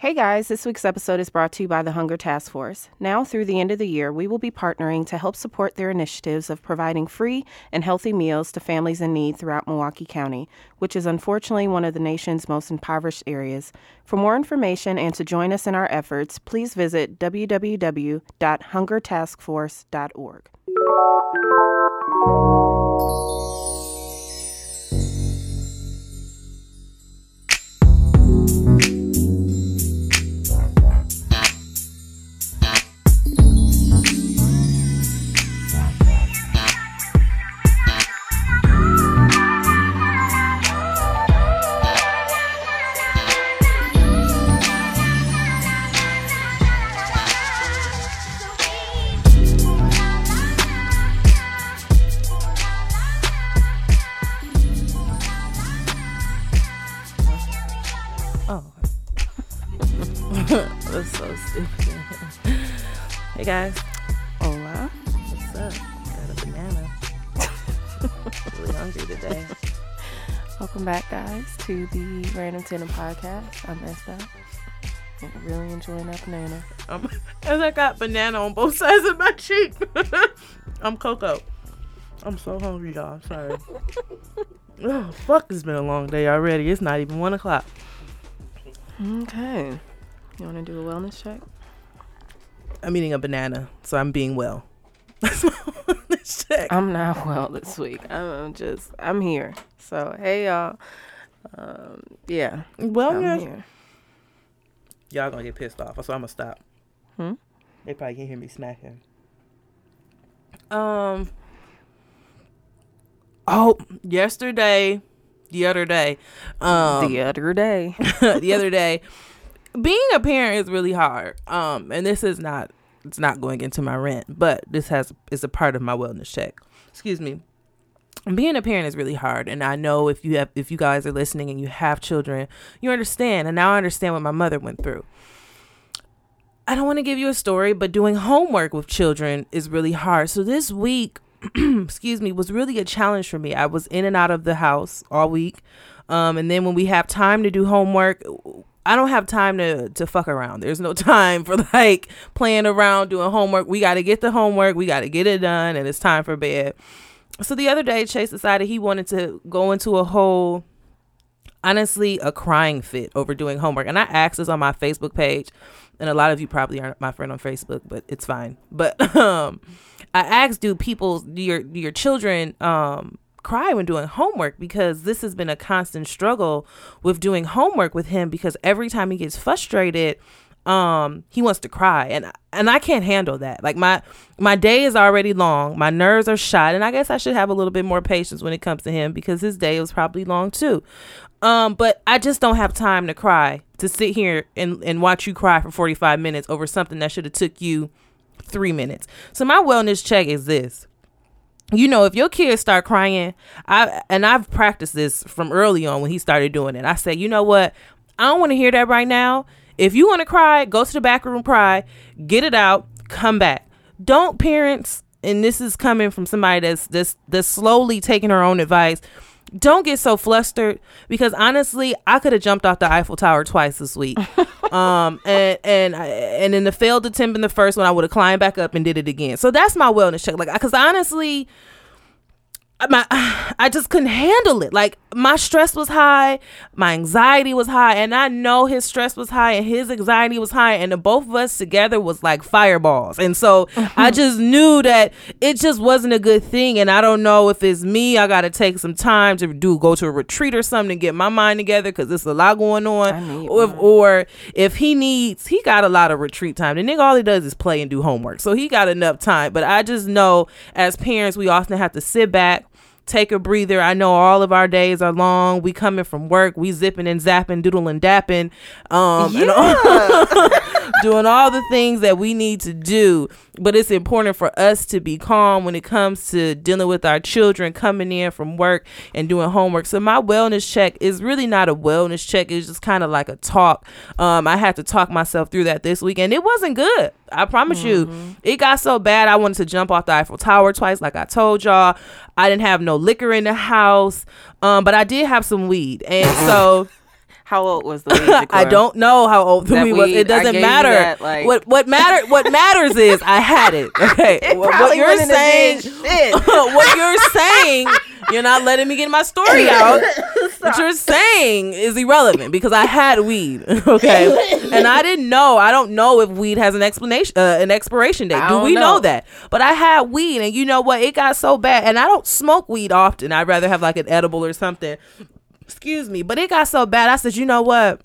Hey guys, this week's episode is brought to you by the Hunger Task Force. Now, through the end of the year, we will be partnering to help support their initiatives of providing free and healthy meals to families in need throughout Milwaukee County, which is unfortunately one of the nation's most impoverished areas. For more information and to join us in our efforts, please visit www.hungertaskforce.org. Random Tandem Podcast. I'm Esther. I'm really enjoying that banana. Um, as I got banana on both sides of my cheek. I'm Coco. I'm so hungry, y'all. Sorry. oh, fuck, it's been a long day already. It's not even one o'clock. Okay. You want to do a wellness check? I'm eating a banana, so I'm being well. That's my wellness check. I'm not well this week. I'm just, I'm here. So, hey, y'all. Um, yeah. well, I'm yeah. here. Y'all gonna get pissed off, so I'm gonna stop. Hmm? They probably can't hear me smacking. Um. Oh, yesterday, the other day, um, the other day. the other day, being a parent is really hard. Um, and this is not it's not going into my rent, but this has is a part of my wellness check. Excuse me. Being a parent is really hard, and I know if you have if you guys are listening and you have children, you understand. And now I understand what my mother went through. I don't want to give you a story, but doing homework with children is really hard. So this week, excuse me, was really a challenge for me. I was in and out of the house all week. Um, and then when we have time to do homework, I don't have time to to fuck around. There's no time for like playing around doing homework. We got to get the homework, we got to get it done, and it's time for bed. So the other day, Chase decided he wanted to go into a whole, honestly, a crying fit over doing homework. And I asked this on my Facebook page, and a lot of you probably aren't my friend on Facebook, but it's fine. But um, I asked, do people, do your do your children um cry when doing homework because this has been a constant struggle with doing homework with him because every time he gets frustrated um he wants to cry and and I can't handle that like my my day is already long my nerves are shot and I guess I should have a little bit more patience when it comes to him because his day was probably long too um but I just don't have time to cry to sit here and and watch you cry for 45 minutes over something that should have took you 3 minutes so my wellness check is this you know, if your kids start crying, I and I've practiced this from early on when he started doing it. I said, you know what? I don't want to hear that right now. If you want to cry, go to the back room, cry, get it out, come back. Don't parents, and this is coming from somebody that's that's that's slowly taking her own advice. Don't get so flustered because honestly, I could have jumped off the Eiffel Tower twice this week. um, and and I- and in the failed attempt in the first one, I would have climbed back up and did it again. So that's my wellness check. Like, because honestly, my I just couldn't handle it. Like my stress was high, my anxiety was high, and I know his stress was high and his anxiety was high, and the both of us together was like fireballs. And so I just knew that it just wasn't a good thing. And I don't know if it's me. I got to take some time to do go to a retreat or something to get my mind together because there's a lot going on. Or if, or if he needs, he got a lot of retreat time. The nigga all he does is play and do homework, so he got enough time. But I just know as parents, we often have to sit back take a breather. I know all of our days are long. We coming from work, we zipping and zapping, doodling dapping, um, and all- doing all the things that we need to do. But it's important for us to be calm when it comes to dealing with our children coming in from work and doing homework. So my wellness check is really not a wellness check. It's just kind of like a talk. Um, I had to talk myself through that this week, and it wasn't good. I promise you, it got so bad. I wanted to jump off the Eiffel Tower twice, like I told y'all. I didn't have no liquor in the house, um, but I did have some weed, and so. How old was the weed? I don't know how old the weed was. It doesn't matter. that, like- what what matter what matters is I had it. Okay. It what, what you're went in the saying. What you're saying, you're not letting me get my story out. what you're saying is irrelevant because I had weed, okay, and I didn't know. I don't know if weed has an explanation, uh, an expiration date. I Do we know. know. that? But I had weed, and you know what? It got so bad, and I don't smoke weed often. I'd rather have like an edible or something. Excuse me, but it got so bad. I said, you know what?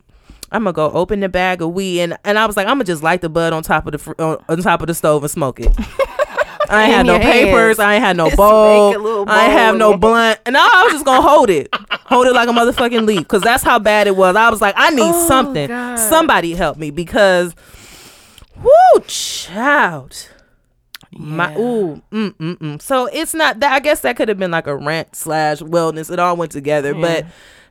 I'm gonna go open the bag of weed, and, and I was like, I'm gonna just light the bud on top of the fr- on, on top of the stove and smoke it. I ain't had no your papers. hands. I ain't had no bowl. little I ain't have no blunt. And I was just gonna hold it, hold it like a motherfucking leaf, because that's how bad it was. I was like, I need Oh, something. God. Somebody help me because, whoo, child. My Yeah. ooh, mm, mm, mm. So it's not that. I guess that could have been like a rant slash wellness. It all went together, but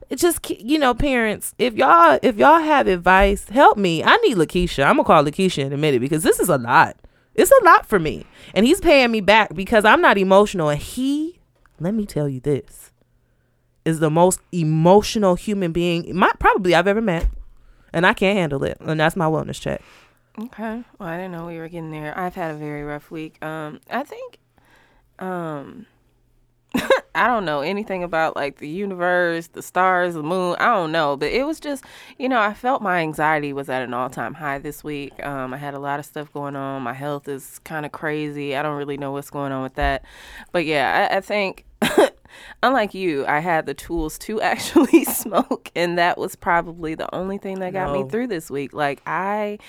it just you know, parents, if y'all if y'all have advice, help me. I need Lakeisha. I'm gonna call Lakeisha in a minute because this is a lot. It's a lot for me, and he's paying me back because I'm not emotional. And he, let me tell you this, is the most emotional human being, my probably I've ever met, and I can't handle it. And that's my wellness check. Okay. Well, I didn't know we were getting there. I've had a very rough week. Um, I think, um, I don't know anything about like the universe, the stars, the moon. I don't know, but it was just, you know, I felt my anxiety was at an all time high this week. Um, I had a lot of stuff going on. My health is kind of crazy. I don't really know what's going on with that, but yeah, I, I think. Unlike you, I had the tools to actually smoke, and that was probably the only thing that got me through this week. Like I,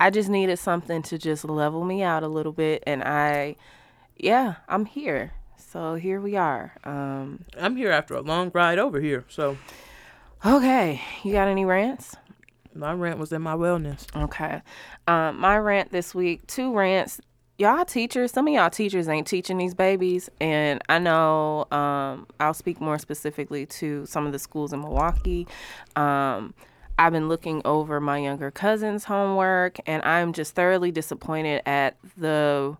I just needed something to just level me out a little bit, and I, yeah, I'm here. So here we are. Um, I'm here after a long ride over here, so okay, you got any rants? my rant was in my wellness. Okay, um, my rant this week, two rants. Y'all teachers, some of y'all teachers ain't teaching these babies, and I know um, I'll speak more specifically to some of the schools in Milwaukee. Um, I've been looking over my younger cousin's homework, and I'm just thoroughly disappointed at the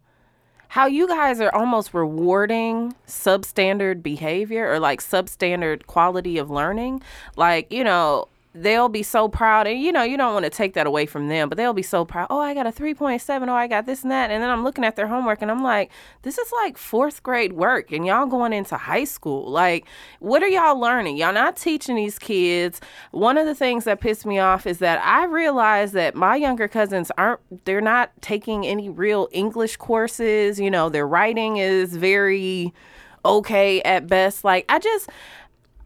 how you guys are almost rewarding substandard behavior or like substandard quality of learning. Like, you know, they'll be so proud and you know, you don't want to take that away from them, but they'll be so proud. Oh, I got a 3.7. Oh, I got this and that. And then I'm looking at their homework and I'm like, this is like 4th grade work and y'all going into high school. Like, what are y'all learning? Y'all not teaching these kids. One of the things that pissed me off is that I realize that my younger cousins aren't they're not taking any real English courses. You know, their writing is very okay at best. Like I just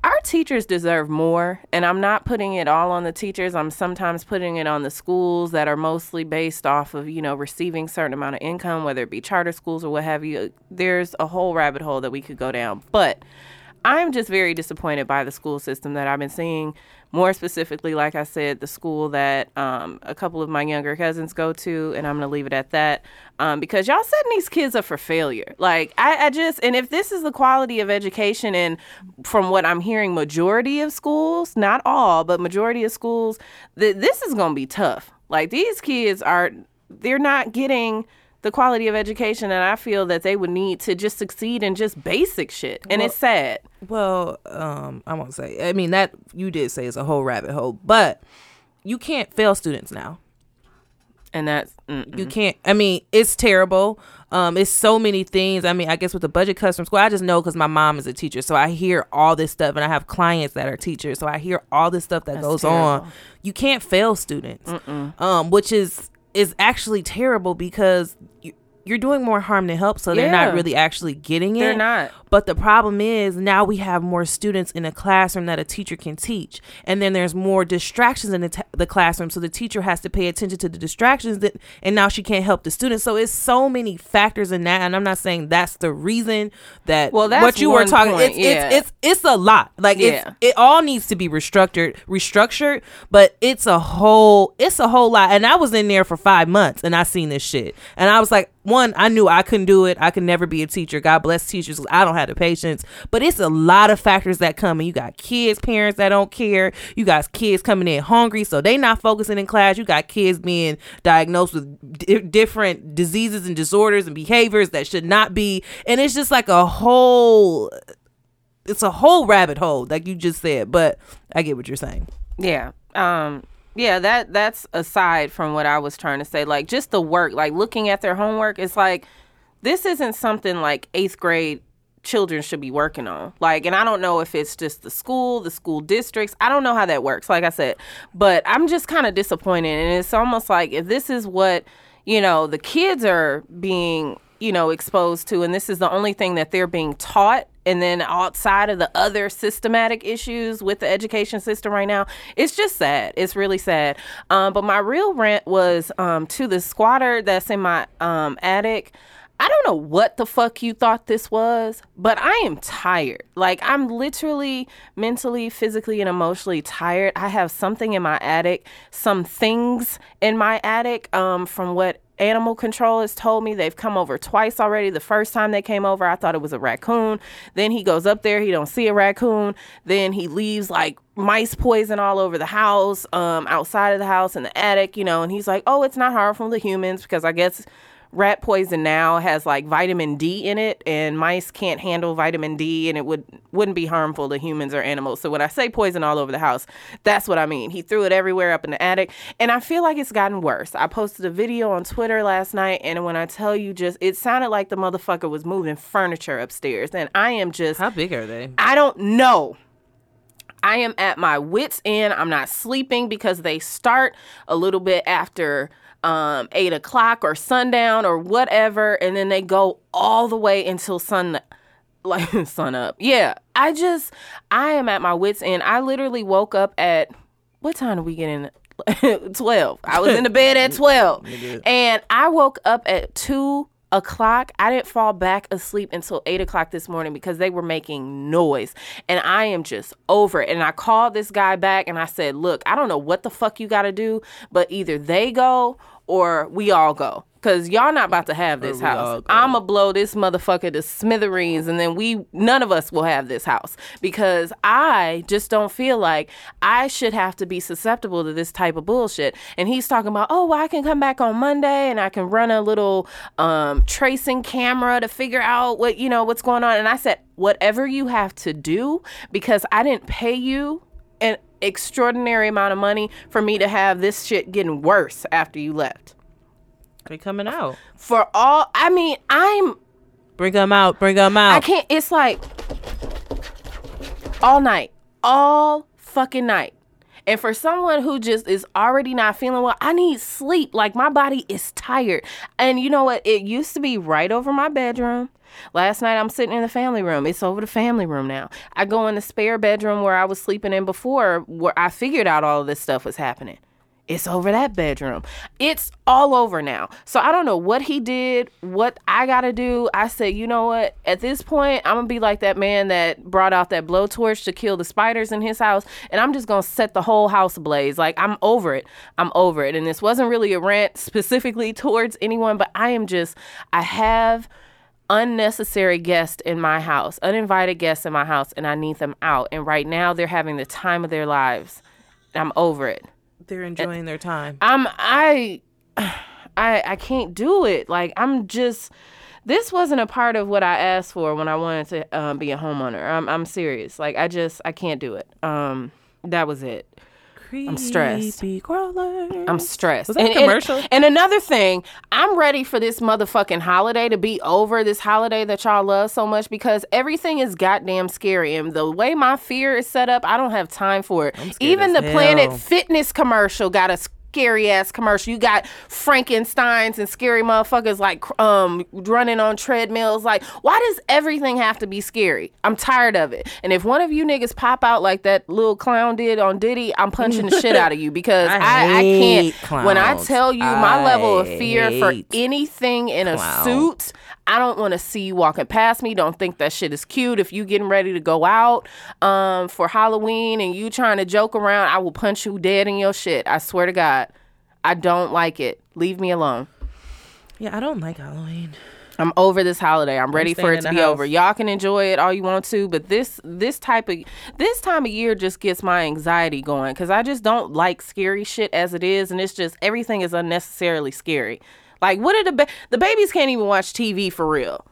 our teachers deserve more and i'm not putting it all on the teachers. I'm sometimes putting it on the schools that are mostly based off of you know receiving certain amount of income whether it be charter schools or what have you. There's a whole rabbit hole that we could go down. But i'm just very disappointed by the school system that i've been seeing more specifically like i said the school that um, a couple of my younger cousins go to and i'm to leave it at that um, because y'all setting these kids up for failure. Like I, I just and if this is the quality of education and from what i'm hearing majority of schools not all but majority of schools th- this is to be tough. Like these kids are they're not getting the quality of education that i feel that they would need to just succeed in just basic shit and it's sad Well, um, I won't say. I mean that you did say it's a whole rabbit hole, but you can't fail students now. and that's mm, You can't. I mean, it's terrible. Um, it's so many things. I mean, I guess with the budget cuts from school, I just know because my mom is a teacher, so I hear all this stuff, and I have clients that are teachers, so I hear all this stuff that That's goes terrible. on. You can't fail students, um, which is is actually terrible because you, you're doing more harm than help. So they're not really actually getting it. They're not. But the problem is now we have more students in a classroom that a teacher can teach, and then there's more distractions in the, t- the classroom, so the teacher has to pay attention to the distractions that, and now she can't help the students. So it's so many factors in that, and I'm not saying that's the reason that Well, that's what you were talking. point, it's, yeah. it's it's it's a lot. Like Yeah. it's it all needs to be restructured, restructured, but it's a whole it's a whole lot. And I was in there for five months, and I seen this shit, and I was like, one, I knew I couldn't do it. I could never be a teacher. God bless teachers. I don't have the patience. But it's a lot of factors that come, and you got kids, parents that don't care. You got kids coming in hungry, so they not focusing in class. You got kids being diagnosed with di- different diseases and disorders and behaviors that should not be, and it's just like a whole. It's a whole rabbit hole, like you just said. But I get what you're saying. Yeah. Um, yeah, that that's aside from what I was trying to say. Like just the work, like looking at their homework, it's like this isn't something like eighth grade children should be working on. Like, and I don't know if it's just the school, the school districts. I don't know how that works, like I said. But I'm just kind of disappointed. And it's almost like if this is what, you know, the kids are being, you know, exposed to, and this is the only thing that they're being taught. And then outside of the other systematic issues with the education system right now, it's just sad. It's really sad. Um, but my real rant was um, to the squatter that's in my um, attic. I don't know what the fuck you thought this was, but I am tired. Like, I'm literally mentally, physically, and emotionally tired. I have something in my attic, some things in my attic um, from what animal control has told me they've come over twice already. The first time they came over i thought it was a raccoon. Then he goes up there he don't see a raccoon. Then he leaves like mice poison all over the house um outside of the house in the attic you know and he's like oh it's not harmful to humans because i guess rat poison now has like vitamin D in it and mice can't handle vitamin D and it would wouldn't be harmful to humans or animals. So when I say poison all over the house, that's what I mean. He threw it everywhere up in the attic and I feel like it's gotten worse. I posted a video on Twitter last night and when I tell you just it sounded like the motherfucker was moving furniture upstairs and I am just How big are they? I don't know. I am at my wits end. I'm not sleeping because they start a little bit after um, eight o'clock or sundown or whatever, and then they go all the way until sun, like sun up. Yeah, I just I am at my wits end. I literally woke up at what time did we get in? 12. I was in the bed at 12. and I woke up at 2 o'clock. I didn't fall back asleep until 8 o'clock this morning because they were making noise. And I am just over it. And I called this guy back and I said, Look, I don't know what the fuck you got to do, but either they go or we all go. Cause y'all not about to have this house. I'ma blow this motherfucker to smithereens, and then we none of us will have this house because I just don't feel like I should have to be susceptible to this type of bullshit. And he's talking about, oh, well, I can come back on Monday and I can run a little um, tracing camera to figure out what you know what's going on. And I said, whatever you have to do, because I didn't pay you an extraordinary amount of money for me to have this shit getting worse after you left. They coming out. For all, I mean, I'm Bring them out. Bring them out. I can't. It's like all night, all fucking night. And for someone who just is already not feeling well, I need sleep. Like my body is tired. And you know what? It used to be right over my bedroom. Last night I'm sitting in the family room. It's over the family room now. I go in the spare bedroom where I was sleeping in before, where I figured out all of this stuff was happening. It's over that bedroom. It's all over now. So I don't know what he did, what I got to do. I said, you know what? At this point, I'm going to be like that man that brought out that blowtorch to kill the spiders in his house. And I'm just going to set the whole house ablaze. Like, I'm over it. I'm over it. And this wasn't really a rant specifically towards anyone, but I am just, I have unnecessary guests in my house, uninvited guests in my house, and I need them out. And right now, they're having the time of their lives. I'm over it. They're enjoying their time. I'm I I I can't do it. Like I'm just this wasn't a part of what I asked for when I wanted to um, be a homeowner. I'm I'm serious. Like I just I can't do it. Um that was it. I'm stressed. I'm stressed. Was that a and, and- commercial? And, another thing, I'm ready for this motherfucking holiday to be over. This holiday that y'all love so much because everything is goddamn scary. And the way my fear is set up, I don't have time for it. Even the Planet. Fitness commercial got a scary ass commercial. You got Frankenstein's and scary motherfuckers like um running on treadmills. Like, why does everything have to be scary? I'm tired of it. And if one of you niggas pop out like that little clown did on Diddy, I'm punching the shit out of you because I I, I, can't. When I tell you my level of fear for anything in a clowns. suit, I don't want to see you walking past me. Don't think that shit is cute. If you getting ready to go out um, for Halloween and you trying to joke around, I will punch you dead in your shit. I swear to God. I don't like it. Leave me alone. Yeah, I don't like Halloween. I'm over this holiday. I'm ready for it to be house. over. Y'all can enjoy it all you want to, but this this type of this time of year just gets my anxiety going cuz I just don't like scary shit as it is and it's just everything is unnecessarily scary. Like what are the ba- the babies can't even watch TV for real.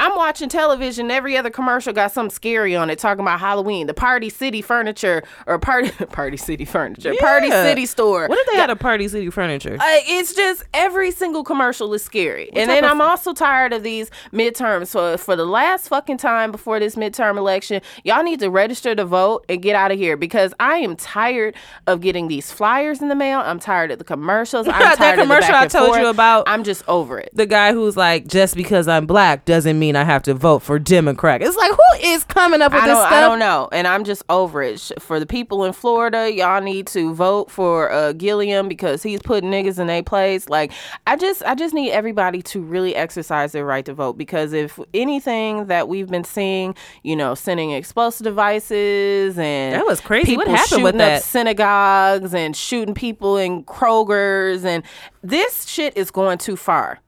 I'm watching television. Every other commercial got something scary on it, talking about Halloween. The Party City Furniture or Party Party City Furniture, Party City Store. What if they had a Party City furniture? Uh, it's just every single commercial is scary. and then of- I'm also tired of these midterms. So for the last fucking time before this midterm election, y'all need to register to vote and get out of here because I am tired of getting these flyers in the mail. I'm tired of the commercials. I'm That tired of the commercial I told you about- I'm just over it. the guy who's like, just because I'm black doesn't mean I have to vote for Democrat. It's like, who is coming up with I this stuff? I don't know, and I'm just over it. For the people in Florida, y'all need to vote for uh, Gillum because he's putting niggas in a place. Like, I just, I just need everybody to really exercise their right to vote because if anything that we've been seeing, you know, sending explosive devices and That was crazy. What happened with that? synagogues and shooting people in Kroger's, and this shit is going too far.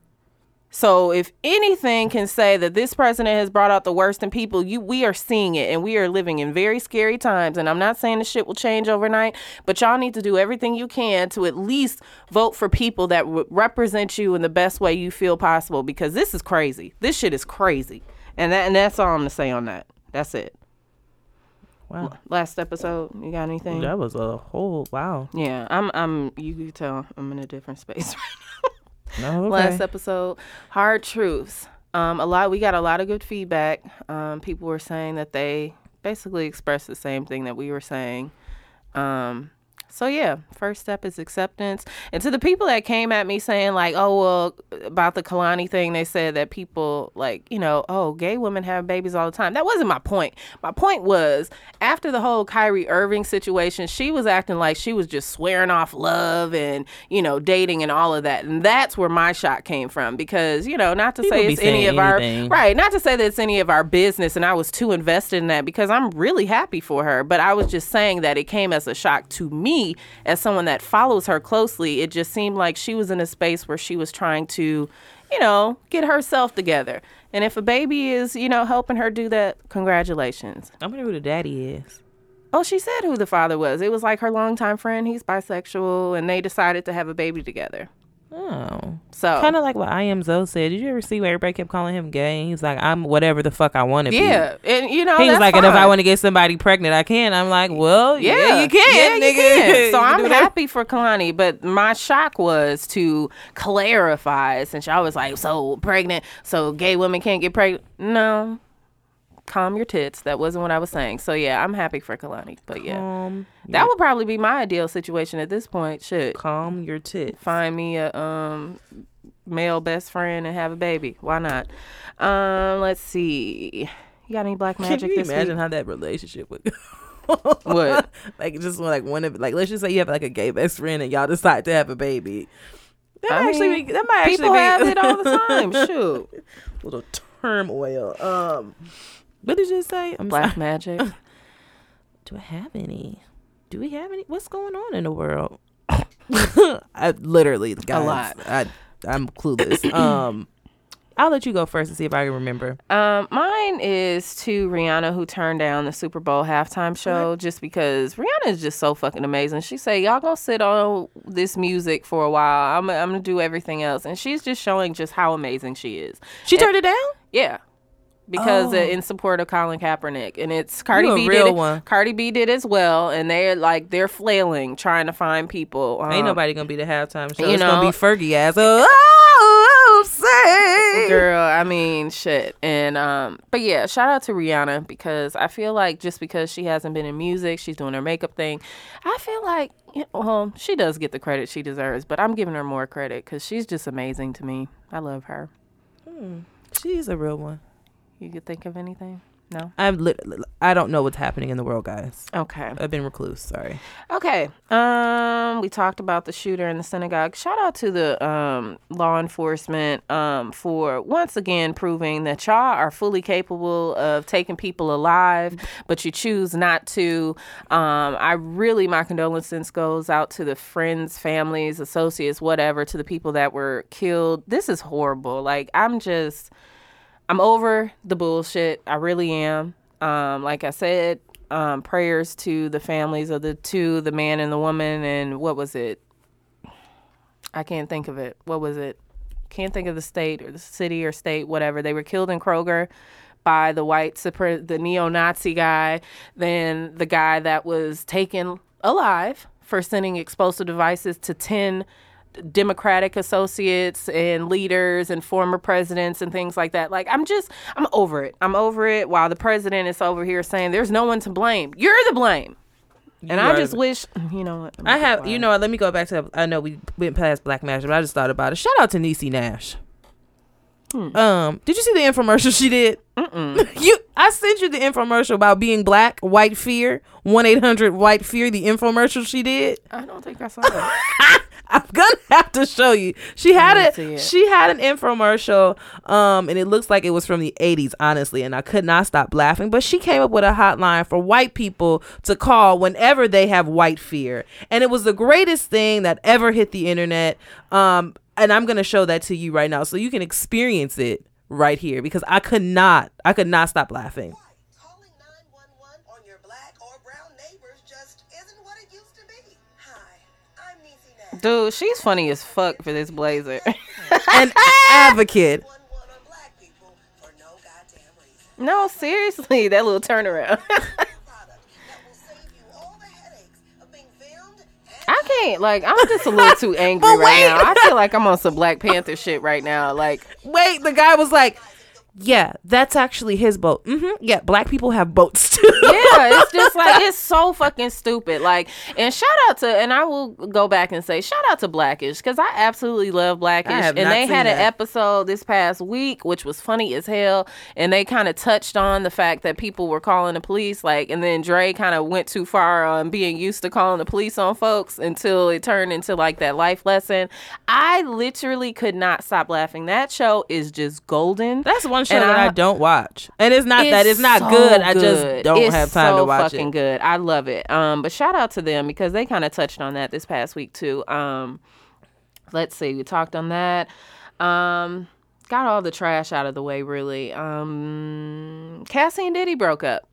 So if anything can say that this president has brought out the worst in people, you we are seeing it and we are living in very scary times and I'm not saying the shit will change overnight, but y'all need to do everything you can to at least vote for people that w- represent you in the best way you feel possible because this is crazy. This shit is crazy. And that and that's all I'm going to say on that. That's it. Wow. Last episode, you got anything? That was a whole wow. Yeah, I'm I'm you can tell I'm in a different space right now. No, okay. last episode hard truths. Um a lot we got a lot of good feedback. Um people were saying that they basically expressed the same thing that we were saying. Um so yeah first step is acceptance. And to the people that came at me saying like oh well about the Kehlani thing they said that people like you know oh gay women have babies all the time. That wasn't my point. My point was after the whole kyrie irving situation she was acting like she was just swearing off love and you know dating and all of that. And that's where my shot came from because you know not to People say it's any of anything. our right. Not to say that it's any of our business and i was too invested in that because i'm really happy for her. But i was just saying that it came as a shock to me as someone that follows her closely it just seemed like she was in a space where she was trying to you know get herself together. And if a baby is you know helping her do that congratulations. I wonder who the daddy is. oh she said who the father was. It was like her longtime friend. He's bisexual and they decided to have a baby together Oh, so kind of like what I am Zoe said. Did you ever see where everybody kept calling him gay? And he's like, I'm whatever the fuck I want to be. yeah and you know He was like, and if I want to get somebody pregnant, I can. I'm like, well, yeah, Yeah, you can, Yeah, you nigga. can. So I'm happy for Kehlani, but my shock was to clarify since I was like, so pregnant, so gay women can't get pregnant. No. Calm your tits. That wasn't what I was saying. So yeah, I'm happy for Kehlani. But yeah. That would probably be my ideal situation at this point. Should calm your tits. find me a um male best friend and have a baby. Why not? Um, let's see. You got any black magic Can you this imagine week? how that relationship would go? What? like just like one of like let's just say you have like a gay best friend and y'all decide to have a baby. That I actually mean, be, that might actually People be have it all the time. Shoot. little turmoil. Um, what did you just say? I'm Black sorry. magic. Do I have any? Do we have any? What's going on in the world? I literally guys, lot. I I'm clueless. um, I'll let you go first and see if I can remember. Um, mine is to Rihanna who turned down the Super Bowl halftime show just because Rihanna is just so fucking amazing. She said, "Y'all gonna sit on this music for a while. I'm I'm gonna do everything else," and she's just showing just how amazing she is. She turned it down. Yeah. Because Oh. in support of Colin Kaepernick, and it's Cardi B real did it. one. Cardi B did as well, and they're like they're flailing trying to find people. Ain't Um, nobody gonna be the halftime show. you it's gonna be Fergie ass. Oh, say. girl i mean shit and um but yeah shout out to rihanna because i feel like just because she hasn't been in music she's doing her makeup thing i feel like well she does get the credit she deserves but i'm giving her more credit because she's just amazing to me i love her She's a real one. You could think of anything no I'm lit- I don't know what's happening in the world, guys. okay I've been recluse. Sorry. Okay. Um, we talked about the shooter in the synagogue. Shout out to the um law enforcement um for once again proving that y'all are fully capable of taking people alive, but you choose not to. Um, I really my condolences goes out to the friends, families, associates, whatever, to the people that were killed. This is horrible. Like I'm just I'm over the bullshit. I really am. Um, like I said, um, prayers to the families of the two, the man and the woman, and what was it? I can't think of it. What was it? can't think of the state or the city or state, whatever. They were killed in Kroger by the white supre- the neo-Nazi guy, then the guy that was taken alive for sending explosive devices to 10 Democratic associates and leaders and former presidents and things like that. Like I'm just I'm over it. I'm over it while the president is over here saying there's no one to blame. You're the blame. And I just wish, you know what? I have, you know, what, let me go back to. I know we went past Black Magic, but I just thought about it. Shout out to Niecy Nash. Um, did you see the infomercial she did? Mm-mm. you, I sent you the infomercial about being black, white fear, one eight hundred white fear. The infomercial she did. I don't think I saw that. I'm gonna have to show you. She had it. it. She had an infomercial, um, and it looks like it was from the 80s, honestly. And I could not stop laughing. But she came up with a hotline for white people to call whenever they have white fear, and it was the greatest thing that ever hit the internet. Um, and I'm gonna show that to you right now, so you can experience it right here because I could not, I could not stop laughing. Dude, she's funny as fuck for this blazer. An advocate. 911 on black people for no goddamn reason. no, seriously, that little turnaround. Product that will save you all the headaches of being filmed and I can't like I'm just a little too angry right now. I feel like I'm on some Black Panther shit right now. Like Wait, the guy was like, "Yeah, that's actually his boat." Mm-hmm. Yeah, black people have boats too. yeah, it's just like it's so fucking stupid. Like, and shout out to, and I will go back and say shout out to Blackish because I absolutely love Blackish, I have and not they seen had an episode this past week which was funny as hell, and they kind of touched on the fact that people were calling the police, like, and then Dre kind of went too far on being used to calling the police on folks until it turned into like that life lesson. I literally could not stop laughing. That show is just golden. That's one show And that I, I- don't watch, and it's not that It's it's not so good. I just don't It's have time so to watch fucking it. good. I love it. Um, but shout out to them because they kind of touched on that this past week too. Um, let's see, we talked on that. Um, got all the trash out of the way. Really. Um, Cassie and Diddy broke up.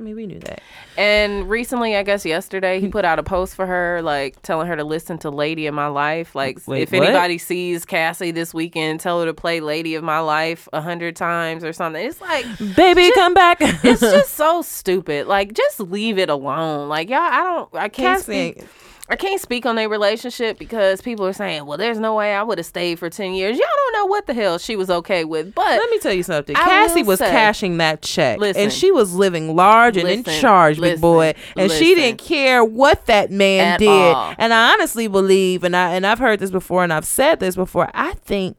I mean, we knew that. And recently, I guess yesterday, he put out a post for her, like telling her to listen to "Lady of My Life." Like, Wait, if what? anybody sees Cassie this weekend, tell her to play "Lady of My Life" a hundred times or something. It's like, Baby, come back. it's just so stupid. Like, just leave it alone. Like, y'all, I don't, I can't Cassie speak. I can't speak on their relationship because people are saying, "Well, there's no way I would have stayed for ten years." Y'all don't know what the hell she was okay with, but Let me tell you something. I Cassie was say- cashing that check, Listen. and she was living large and in Listen. charge, big boy. And she didn't care what that man did. all. And I honestly believe, and I and I've heard this before, and I've said this before. I think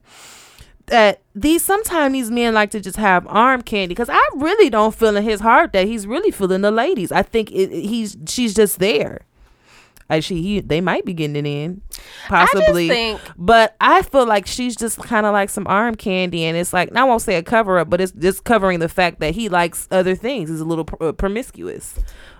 that these sometimes these men like to just have arm candy because I really don't feel in his heart that he's really feeling the ladies. I think it- he's she's just there. Actually, he they might be getting it in, possibly. think- but I feel like she's just kind of like some arm candy, and it's like I won't say a cover up, but it's just covering the fact that he likes other things. He's a little pr- uh, promiscuous.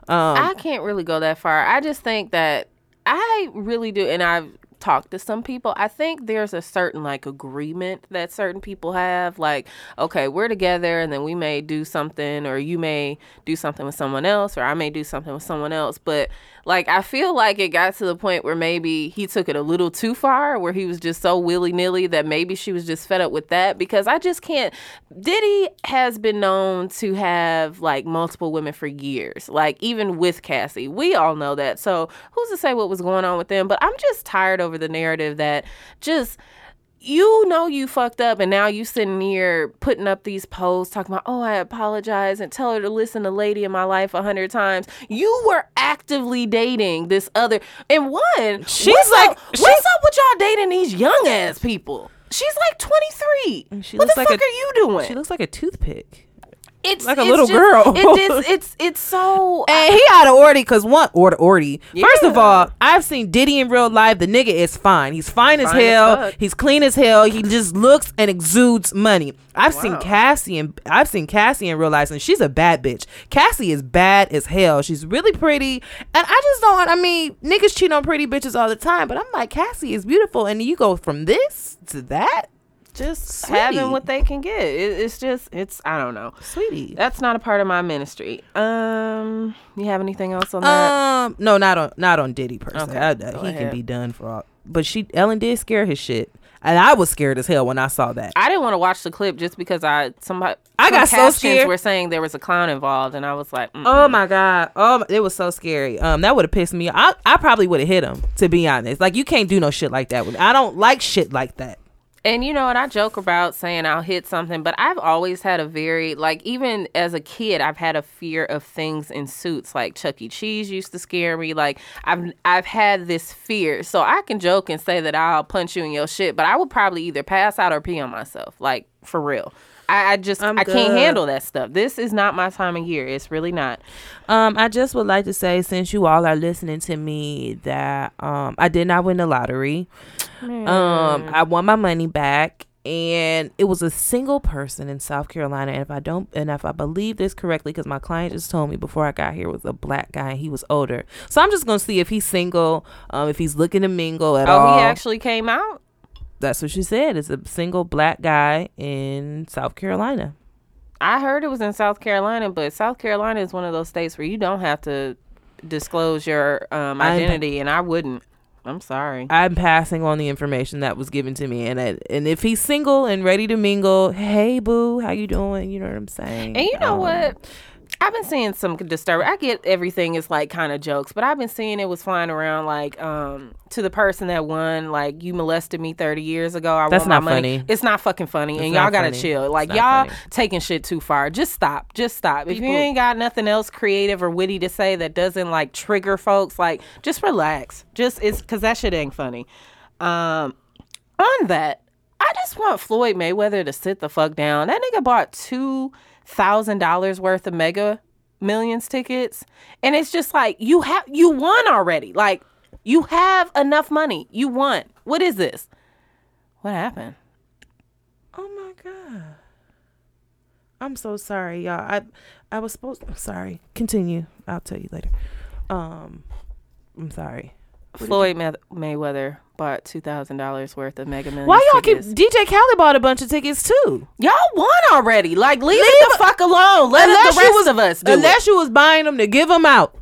Um, I can't really go that far. I just think that I really do, and I've talked to some people. I think there's a certain like agreement that certain people have. Like, okay, we're together, and then we may do something, or you may do something with someone else, or I may do something with someone else. But like, I feel like it got to the point where maybe he took it a little too far, where he was just so willy nilly that maybe she was just fed up with that. Because I just can't. Diddy has been known to have like multiple women for years, like even with Cassie. We all know that. So who's to say what was going on with them? But I'm just tired over the narrative that just you know you fucked up and now you sitting here putting up these posts talking about oh i apologize and tell her to listen to lady in my life a hundred times. You were actively dating this other and one She's what's like- up, she- what's up with y'all dating these young ass people? She's like 23 she what the like fuck a- are you doing? she looks like a toothpick. It's like a it's little just- girl. it is it's it's so And he out of order because one order ordy. First of all, I've seen Diddy in real life. The nigga is fine. He's fine as Fine as hell. fuck. He's clean as hell. He just looks and exudes money. I've seen Cassie and I've seen Cassie in real life, and she's a bad bitch. Cassie is bad as hell. She's really pretty, and I just don't. I mean, niggas cheat on pretty bitches all the time, but I'm like, Cassie is beautiful, and you go from this to that, just Sweetie. having what they can get it, it's just it's i don't know sweetie. that's not a part of my ministry um you have anything else on that Um, no, not on not on Diddy per se. Okay, I- he can be done for all. But she Ellen did scare his shit. and I was scared as hell when I saw that. I didn't want to watch the clip just because I somebody I got so scared. Were saying there was a clown involved, and I was like, mm. Oh my god! Oh, it was so scary. Um, that would have pissed me. I I probably would have hit him. To be honest, like you can't do no shit like that. I don't like shit like that. And you know what? I joke about saying I'll hit something, but I've always had a very, like, even as a kid, I've had a fear of things in suits. Like Chuck E. Cheese used to scare me. Like, I've I've had this fear. So I can joke and say that I'll punch you in your shit, but I would probably either pass out or pee on myself. Like, for real. I, I just, I'm I can't handle that stuff. This is not my time of year. It's really not. Um, I just would like to say, since you all are listening to me, that um, I did not win the lottery. Um, I won my money back, and it was a single person in South Carolina. And if I don't, and if I believe this correctly, because my client just told me before I got here was a black guy, and he was older. So I'm just gonna see if he's single, um, if he's looking to mingle at Oh, all. he actually came out? That's what she said. It's a single black guy in South Carolina. I heard it was in South Carolina, but South Carolina is one of those states where you don't have to disclose your um, I'm- identity, and I wouldn't. I'm sorry. I'm passing on the information that was given to me, and it, and if he's single and ready to mingle, hey boo, how you doing? You know what I'm saying? And you know Um, what? I've been seeing some disturb. I get everything is like kind of jokes, but I've been seeing it was flying around like um to the person that won like you molested me 30 years ago. I That's not funny. It's not fucking funny, and y'all gotta funny. chill. Like y'all funny. taking shit too far. Just stop. Just stop. if you ain't got nothing else creative or witty to say that doesn't like trigger folks, like just relax. Just it's because that shit ain't funny. Um, on that, I just want Floyd Mayweather to sit the fuck down. That nigga bought two thousand dollars worth of Mega Millions tickets, and it's just like you have you won already. Like you have enough money. You won. What is this? What happened? Oh my god. I'm so sorry, y'all. I I was supposed. I'm sorry. Continue. I'll tell you later. Um, I'm sorry. Floyd May- Mayweather bought two thousand dollars worth of Mega Millions. Why y'all keep? tickets. DJ Khaled bought a bunch of tickets too. Y'all won already. Like leave, it the fuck alone. Let Unless the rest was- of us do it. Unless you was buying them to give them out.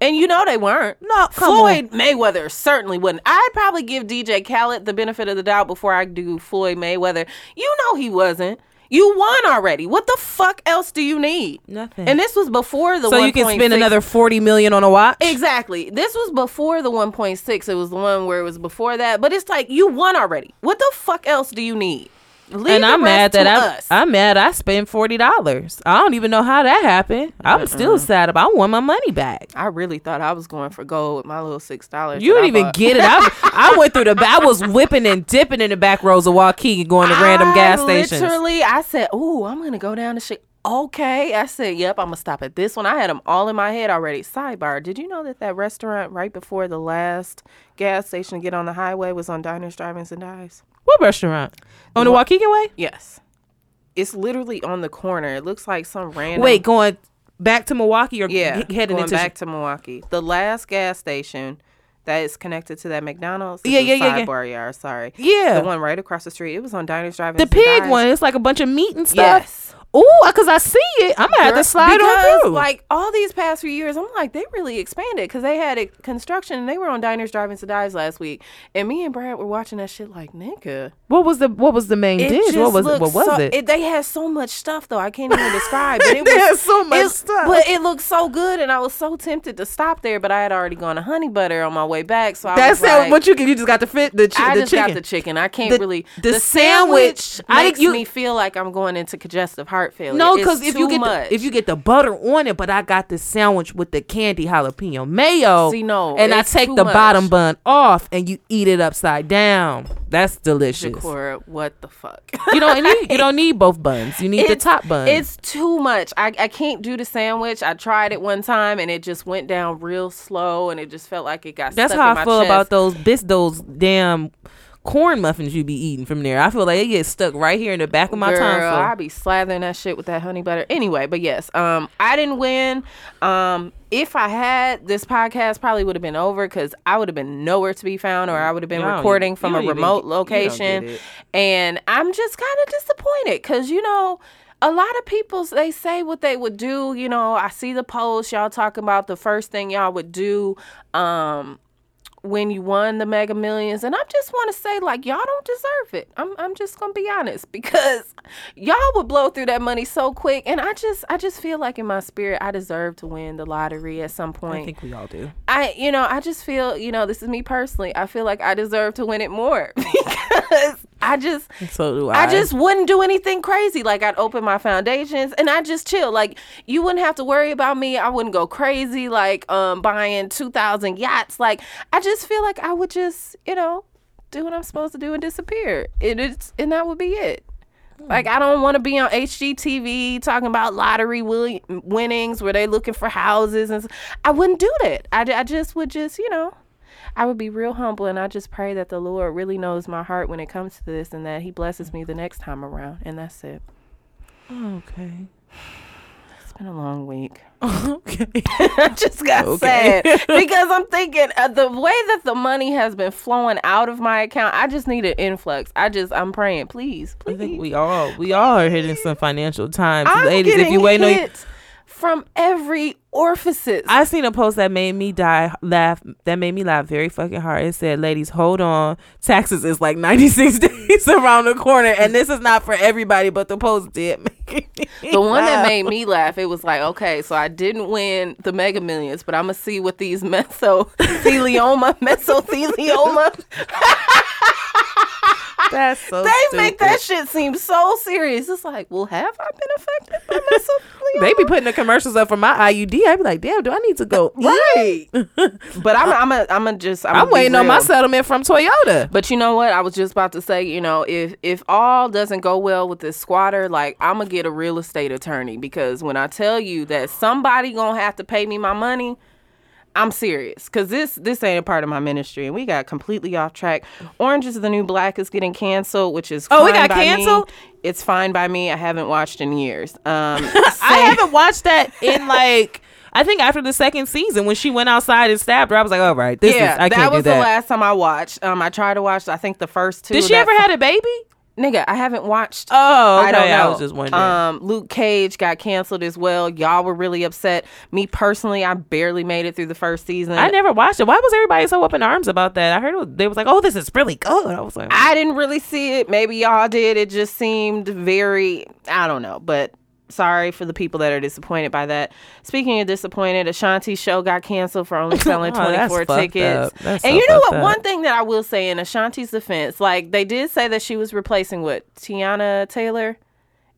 And you know they weren't. No, come Floyd Mayweather certainly wouldn't. I'd probably give DJ Khaled the benefit of the doubt before I do Floyd Mayweather. You know he wasn't. You won already. What the fuck else do you need? Nothing. And this was before the so you can 1.6 spend another forty million on a watch. Exactly. This was before the 1.6. It was the one where it was before that. But it's like you won already. What the fuck else do you need? Leave and I'm mad that I us. I'm mad I spent forty dollars. I don't even know how that happened. I'm still sad about. I want my money back. I really thought I was going for gold with my little six dollars. You didn't even get it. I, I went through the. I was whipping and dipping in the back rows of Waukegan, going to random gas stations. Literally, I said, "Oh, I'm gonna go down to shit." Okay, I said, "Yep, I'm gonna stop at this one." I had them all in my head already. Sidebar: Did you know that that restaurant right before the last gas station to get on the highway was on Diners, Drive-ins, and Dives? What restaurant? On the Waukegan way? Yes, it's literally on the corner. It looks like some random. Wait, going back to Milwaukee or yeah, he- heading going into back to Milwaukee. The last gas station that is connected to that McDonald's. Yeah, yeah, yeah, yeah. Sidebar yard. Sorry. Yeah. the one right across the street. It was on Diners, Drive-ins, the pig Dives. one. It's like a bunch of meat and stuff. Yes. Ooh, cause I see it. I'm gonna have to slide because, on through. Like all these past few years, I'm like they really expanded because they had it construction and they were on Diners, Drive-ins, and Dives last week, and me and Brad were watching that shit like nigga. what was the What was the main It dish? What was it? What was so, it? They had so much stuff though I can't even describe. But it They was had so much it- stuff. but it looked so good, and I was so tempted to stop there, but I had already gone to Honey Butter on my way back, so I That's was it. like, what you can. You just got the fit. The, chi- I the just chicken. got the chicken. I can't The- really. the sandwich- I makes think you- me feel like I'm going into congestive heart failure. No, because if you get much. the, if you get the butter on it, but I got the sandwich with the candy jalapeno mayo. See, no, and I take the much. bottom bun off, and you eat it upside down. That's delicious. Jecora, what the fuck? You don't need you don't need both buns. You need the top bun. It's too much. I, I can't do the sandwich. I tried it one time and it just went down real slow and it just felt like it got That's stuck how I feel chest. about those bis those damn corn muffins you be eating from there. I feel like it gets stuck right here in the back of my Girl, tongue. I be slathering that shit with that honey butter. Anyway, but yes, um, I didn't win. Um, if I had, this podcast probably would have been over because I would have been nowhere to be found, or I would have been recording from a even remote get- you don't location. And I'm just kind of disappointed because you know. A lot of people they say what they would do. You know, I see the post y'all talking about the first thing y'all would do. Um, when you won the Mega Millions, and I just want to say, like, y'all don't deserve it. I'm I'm just gonna be honest because y'all would blow through that money so quick, and I just I just feel like in my spirit I deserve to win the lottery at some point. I think we all do. I, you know, I just feel, you know, this is me personally. I feel like I deserve to win it more because I just, So do I. I just wouldn't do anything crazy. Like I'd open my foundations and I just chill. Like you wouldn't have to worry about me. I wouldn't go crazy like um buying two thousand yachts. Like I just feel like I would just, you know, do what I'm supposed to do and disappear. And it's and that would be it. Like I don't want to be on HGTV talking about lottery will- winnings where they looking for houses and I wouldn't do that. I, I just would just you know I would be real humble and I just pray that the Lord really knows my heart when it comes to this and that He blesses me the next time around. And that's it. Okay. It's been a long week. okay. I just got Okay. sad because I'm thinking uh, the way that the money has been flowing out of my account. I just need an influx. I just I'm praying, please, please. I think we all we all are hitting some financial times, I'm ladies. If you waiting on, hits from every orifice. I seen a post that made me die laugh. That made me laugh very fucking hard. It said, "Ladies, hold on. Taxes is like 96 days around the corner, and this is not for everybody." But the post did make me the one that made me laugh, it was like, okay, so I didn't win the Mega Millions, but I'm gonna see what these mesothelioma, mesothelioma. That's so. They make that shit seem so serious. It's like, well, have I been affected by mesothelioma? They be putting the commercials up for my IUD. I be like, damn, do I need to go? right. but I'm, I'm, a, I'm a just, I'm, I'm waiting on my settlement from Toyota. But you know what? I was just about to say, you know, if if all doesn't go well with this squatter, like I'm gonna get a real estate attorney because when I tell you that somebody gonna have to pay me my money, I'm serious. Cause this this ain't a part of my ministry, and we got completely off track. Orange is the New Black is getting canceled, which is Oh, it fine got by me. canceled? It's fine by me. I haven't watched in years. Um, I haven't watched that in like. I think after the second season, when she went outside and stabbed her, I was like, "All right, this yeah, is I that can't was do that." the last time I watched. Um, I tried to watch. I think the first two. Did she ever had a baby? Nigga, I haven't watched. Oh, okay. I don't know. was just wondering. Um, Luke Cage got canceled as well. Y'all were really upset. Me personally, I barely made it through the first season. I never watched it. Why was everybody so up in arms about that? I heard it was, they was like, "Oh, this is really good." I was like, I didn't really see it. Maybe y'all did. It just seemed very. I don't know, but. Sorry for the people that are disappointed by that. Speaking of disappointed, Ashanti's show got canceled for only selling Oh, 24 fucked tickets. and so you know what? up. One thing that I will say in Ashanti's defense, like they did say that she was replacing what Teyana Taylor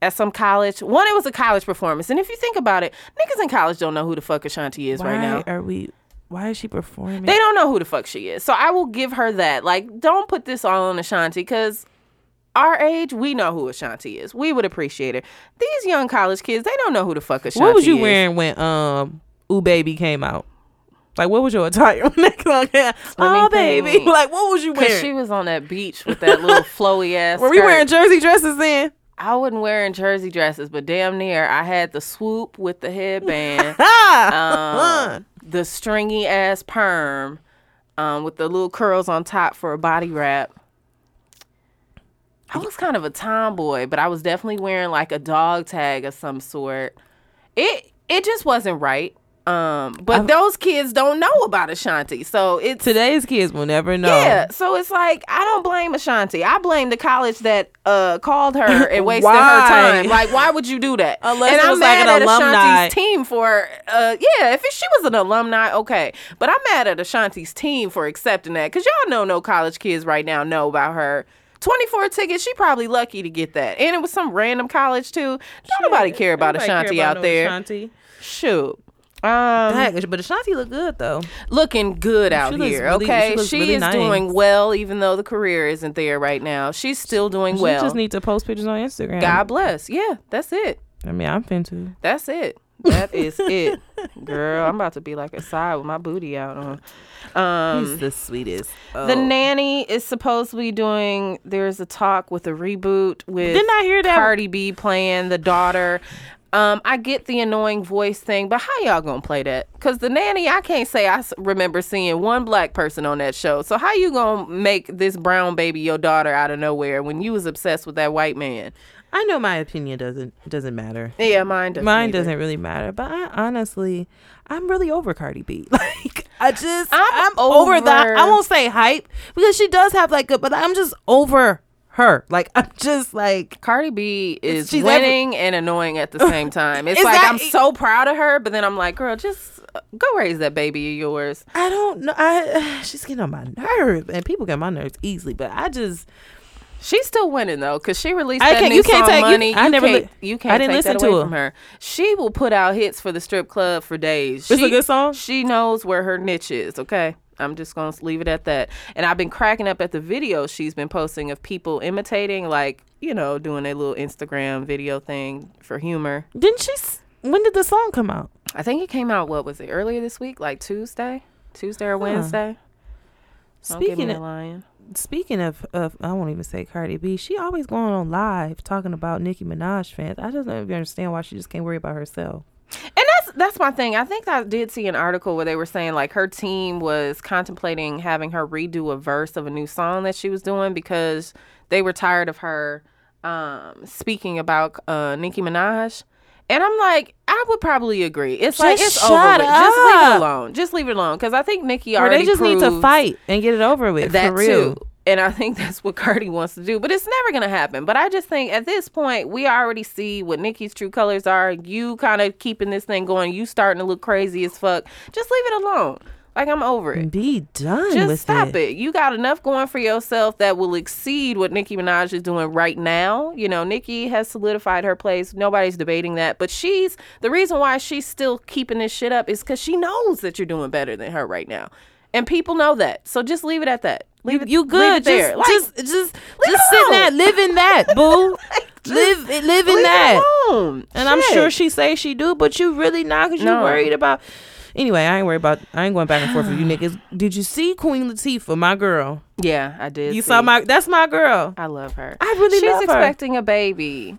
at some college. One, it was a college performance, and if you think about it, niggas in college don't know who the fuck Ashanti is "Why right now. are we? Why is she performing?" They don't know who the fuck she is. So I will give her that. Like, don't put this all on Ashanti because our age, we know who Ashanti is. We would appreciate her. These young college kids, they don't know who the fuck Ashanti is. what was you is. wearing when um Ooh Baby came out? Like, what was your attire when that out? Oh, baby! think. Like, what was you wearing? she was on that beach with that little flowy ass. Were we skirt. wearing jersey dresses then? I wasn't wearing jersey dresses, but damn near. I had the swoop with the headband, Ah, um, the stringy ass perm, um, with the little curls on top for a body wrap. I was kind of a tomboy, but I was definitely wearing like a dog tag of some sort. It it just wasn't right. Um, but those kids don't know about Ashanti, so it's Today's kids will never know. yeah, so it's like I don't blame Ashanti. I blame the college that uh called her and wasted her time. Like, why would you do that? Unless and it I'm was like mad an at alumni. Ashanti's team for uh yeah, if she was an alumni, okay. But I'm mad at Ashanti's team for accepting that because y'all know no college kids right now know about her. 24 tickets, she probably lucky to get that. And it was some random college too. Don't nobody care about Ashanti out there. Ashanti. Shoot. Um, Dang, but Ashanti look good though. looking good out here. really- okay, she she really is nice. doing well, even though the career isn't there right now. She's still doing She well. She just need to post pictures on Instagram. God bless. Yeah, that's it. I mean, I'm finna. That's it. That is it, girl. I'm about to be like a side with my booty out on. Um, He's the sweetest. the Oh. nanny is supposedly doing. There's a talk with a reboot with. Didn't I hear that? Cardi B playing the daughter. Um, I get the annoying voice thing, but how y'all gonna play that? Cause the nanny, I can't say I remember seeing one black person on that show. So how you gonna make this brown baby your daughter out of nowhere when you was obsessed with that white man? I know my opinion doesn't doesn't matter. Yeah, mine doesn't. Mine either. doesn't really matter, but I honestly, I'm really over Cardi B. Like I just, I'm I'm, over, that. I won't say hype because she does have like good, but I'm just over her. Like I'm just like Cardi B is she's every- winning and annoying at the same time. It's like that- I'm so proud of her, but then I'm like, girl, just uh, go raise that baby of yours. I don't know. I she's getting on my nerve, and people get on my nerves easily. But I just She's still winning though, cause she released I that can't- new you can't song take- you- "Money." I never can't, you can't I didn't take listen that to her. from her. She will put out hits for the strip club for days. It's a She- good song? She knows where her niche is. Okay, I'm just gonna leave it at that. And I've been cracking up at the videos she's been posting of people imitating, like you know, doing a little Instagram video thing for humor. didn't she. When did the song come out? I think it came out. What was it? Earlier this week, like Tuesday, Tuesday or Wednesday. Give Speaking of, lying. speaking of, of, I won't even say Cardi B. She always going on live talking about Nicki Minaj fans. I just don't even understand why she just can't worry about herself. And that's that's my thing. I think I did see an article where they were saying like her team was contemplating having her redo a verse of a new song that she was doing because they were tired of her um, speaking about uh, Nicki Minaj. And I'm like, I would probably agree. It's like Just it's over with. Just leave it alone. Just leave it alone because I think Nicki Or already they just need to fight and get it over with. that for real. too. And I think that's what Cardi wants to do, but it's never gonna happen. But I just think at this point we already see what Nicki's true colors are. You kind of keeping this thing going. You starting to look crazy as fuck. Just leave it alone. Like I'm over it. Be done Just stop it. You got enough going for yourself that will exceed what Nicki Minaj is doing right now. You know, Nicki has solidified her place. Nobody's debating that. But she's the reason why she's still keeping this shit up is because she knows that you're doing better than her right now. And people know that. So just leave it at that. Leave it, You good? it there. Just, Like, just, just, just it sit that, live in that, boo. live, live in that. And I'm sure she say she do, but you really not because you No. worried about. Anyway, I ain't worried about. I ain't going back and forth with you niggas. Did you see Queen Latifah, my girl? Yeah, I did. You see. saw my. That's my girl. I love her. I really She's love her. expecting a baby.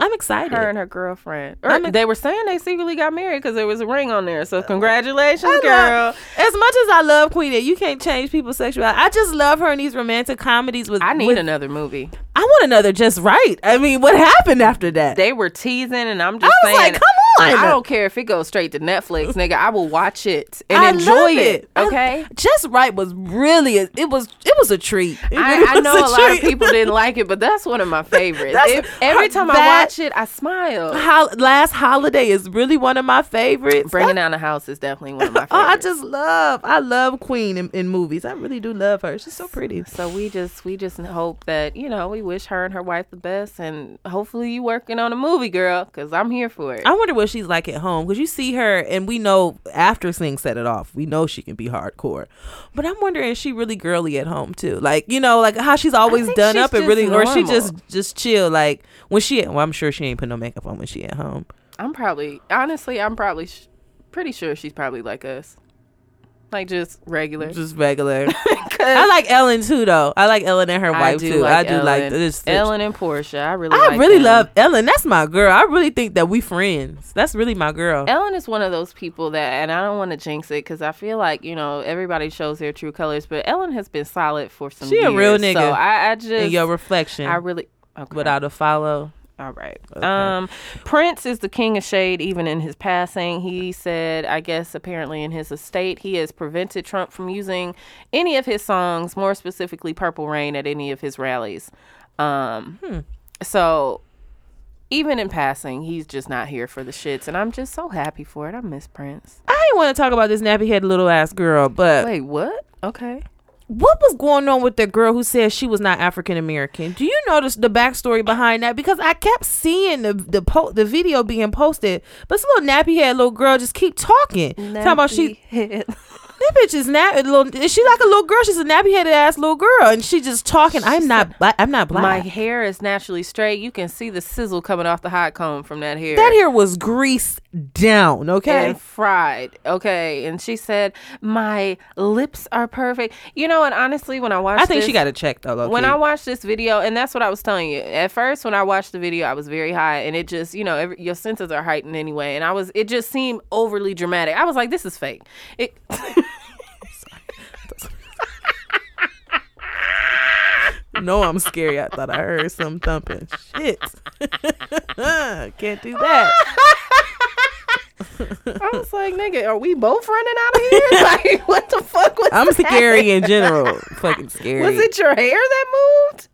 I'm excited. Her and her girlfriend. Or they were saying they secretly got married because there was a ring on there. So uh, congratulations, I girl. love- as much as I love Queen, you can't change people's sexuality. I just love her in these romantic comedies. With I need with- another movie. I want another just right. I mean, what happened after that? They were teasing, and I'm just I was saying. like, come on. I don't care if it goes straight to Netflix, nigga. I will watch it and I enjoy it. I- Okay. just right was really a, it was it was a treat. It I, I know a, lot of people didn't like it, but that's one of my favorites. It- every time I watch it, I smile. Hol- last holiday is really one of my favorites. Bringing down the house is definitely one of my favorites. Oh, I just love, I love Queen in, in movies. I really do love her. She's so pretty. So we just we just hope that you know we wish her and her wife the best, and hopefully you working on a movie, girl, because I'm here for it. I wonder what she's like at home because you see her, and we know after Sing set it off, we know she can be hardcore. But I'm wondering, is she really girly at home too? Like you know, like how she's always done she's up and really, or she just just chill. Like when she, well, I'm sure she ain't put no makeup on when she at home. I'm probably honestly, I'm probably sh- pretty sure she's probably like us, like just regular. Just regular. I like Ellen too, though. I like Ellen and her I wife too. like I do Ellen. like this. Ellen and Portia. I really, I like really love Ellen. That's my girl. I really think that we friends. That's really my girl. Ellen is one of those people that, and I don't want to jinx it because I feel like you know everybody shows their true colors, but Ellen has been solid for some. She a real years, nigga. So I, I just in your reflection, I really okay. without a follow. All right. Um, Prince is the king of shade, even in his passing. He said, I guess, apparently in his estate, he has prevented Trump from using any of his songs, more specifically "Purple Rain," at any of his rallies. Um, Hmm. so even in passing, he's just not here for the shits, and I'm just so happy for it. I miss Prince. I didn't want to talk about this nappy head little ass girl, but Wait, what? Okay. What was going on with the girl who said she was not African American? Do you notice the backstory behind that? Because I kept seeing the the po- the video being posted, but this little nappy head little girl just keep talking, talking about she that bitch is nap little. Is she like a little girl? She's a nappy headed ass little girl, and she just talking. I'm not. Black, I'm not black. My hair is naturally straight. You can see the sizzle coming off the hot comb from that hair. that hair was grease down. Okay. and fried. Okay. And she said, My lips are perfect. You know, and honestly, when I watched I think she this- got a check though. when. I watched this video, and that's what I was telling you. At first, when I watched the video, I was very high, and it just, you know, every, your senses are heightened anyway. And I was, it just seemed overly dramatic. I was like, this is fake. It, no, I'm scary. I thought I heard some thumping. Shit. Can't do that. I was like, nigga, are we both running out of here? like, what the fuck was that? I'm that? scary in general. Fucking scary. Was it your hair that moved?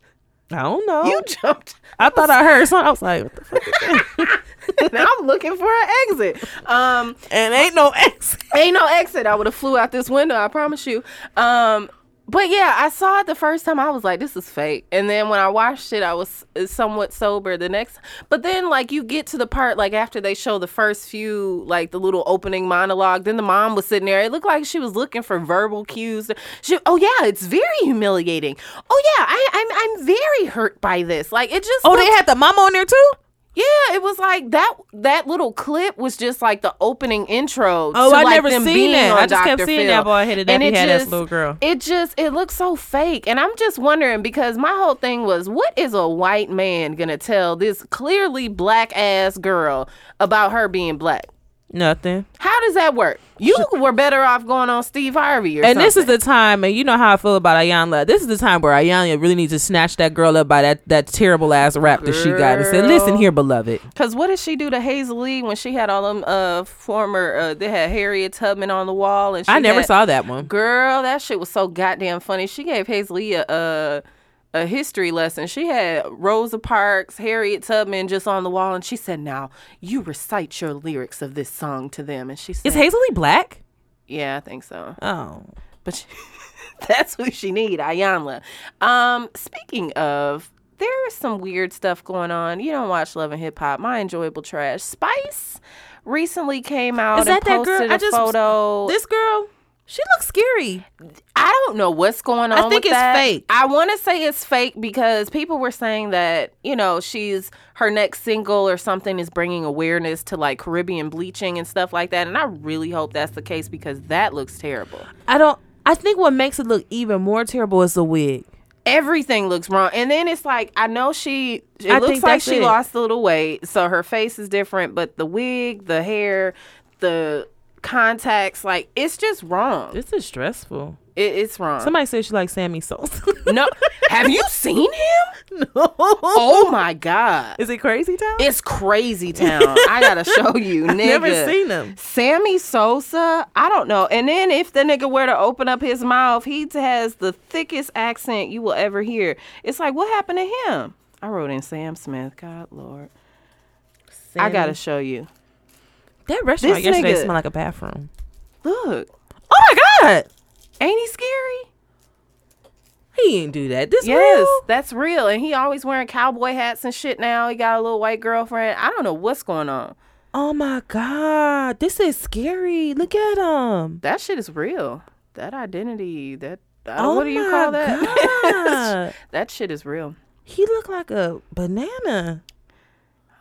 I don't know. You jumped. I thought I heard something. I was like, what the fuck is that? now I'm looking for an exit. Um, and ain't no X. ain't no exit. I would have flew out this window. I promise you. Um, but yeah, I saw it the first time. I was like, "This is fake." And then when I watched it, I was somewhat sober. The next, but then like you get to the part like after they show the first few like the little opening monologue. Then the mom was sitting there. It looked like she was looking for verbal cues. She, oh yeah, it's very humiliating. Oh yeah, I, I'm I'm very hurt by this. Like it just. Oh, looked- they had the mom on there too? Yeah, it was like that. That little clip was just like the opening intro. Oh, I like, never seen that. I just kept seeing Phil. that boy headed And it just- little girl. It just it looks so fake, and I'm just wondering because my whole thing was, what is a white man gonna tell this clearly black ass girl about her being black? Nothing. How does that work? You were better off going on Steve Harvey or And this is the time, and you know how I feel about Iyanla. This is the time where Iyanla really needs to snatch that girl up by that, that terrible ass rap that she got and say, "Listen here, beloved." Cause what did she do to Hazel Lee when she had all them uh former uh they had Harriet Tubman on the wall and she I never had- saw that one. Girl, that shit was so goddamn funny. She gave Hazel Lee a, a a history lesson. She had Rosa Parks, Harriet Tubman just on the wall, and she said, "Now you recite your lyrics of this song to them." And she said, Is Hazel Lee black? "Yeah, I think so." Oh, But she, that's who she need, Iyanla. Um, speaking of, there is some weird stuff going on. You don't watch Love and Hip Hop. My enjoyable trash. Spice recently came out is that and that girl? posted I a just photo. This girl, she looks scary. I don't know what's going on. I think it's that. fake. I want to say it's fake because people were saying that you know she's her next single or something is bringing awareness to like Caribbean bleaching and stuff like that. And I really hope that's the case because that looks terrible. I don't. I think what makes it look even more terrible is the wig. Everything looks wrong, and then it's like I know she. It I looks like she it. lost a little weight, so her face is different. But the wig, the hair, the contacts, like it's just wrong. This is stressful. It, it's wrong. Somebody said she like Sammy Sosa. no, have you seen him? no. Oh my god. Is it Crazy Town? It's crazy town. I gotta show you, nigga. Never seen him. Sammy Sosa, I don't know. And then if the nigga were to open up his mouth, he has the thickest accent you will ever hear. It's like, what happened to him? I wrote in Sam Smith. God Lord, I gotta show you. That restaurant This yesterday nigga- smelled like a bathroom. Look, Oh my god, ain't he scary? he didn't do that. This Yes, real? that's real. And he always wearing cowboy hats and shit. Now he got a little white girlfriend. I don't know what's going on. Oh my god, this is scary. Look at him. That shit is real. That identity. That Oh what do you my call that? God. that shit is real. He looked like a banana.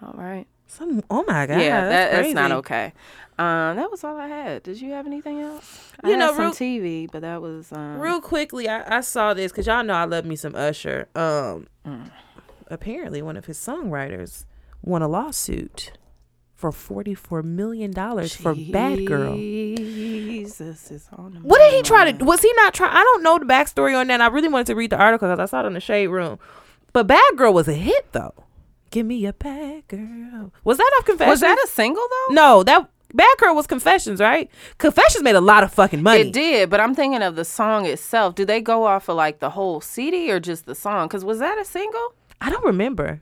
All right. Some. Oh my god. yeah, that, that's, that's not okay. Um, that was all I had. Did you have anything else? I You had know, some real- TV, but that was um, Real quickly, I, I saw this because y'all know I love me some Usher. Um, Mm. apparently one of his songwriters won a lawsuit for forty four million dollars for Bad Girl. Jesus is on What did he try mind. to? Was he not trying? I don't know the backstory on that. I really wanted to read the article because I saw it in the shade room. But Bad Girl was a hit though. Give me a bad girl. Was that off Confessions? Was that a single though? no? That Bad Girl was Confessions, right? Confessions made a lot of fucking money. It did, but I'm thinking of the song itself. Do they go off of like the whole CD or just the song? Because was that a single? I don't remember.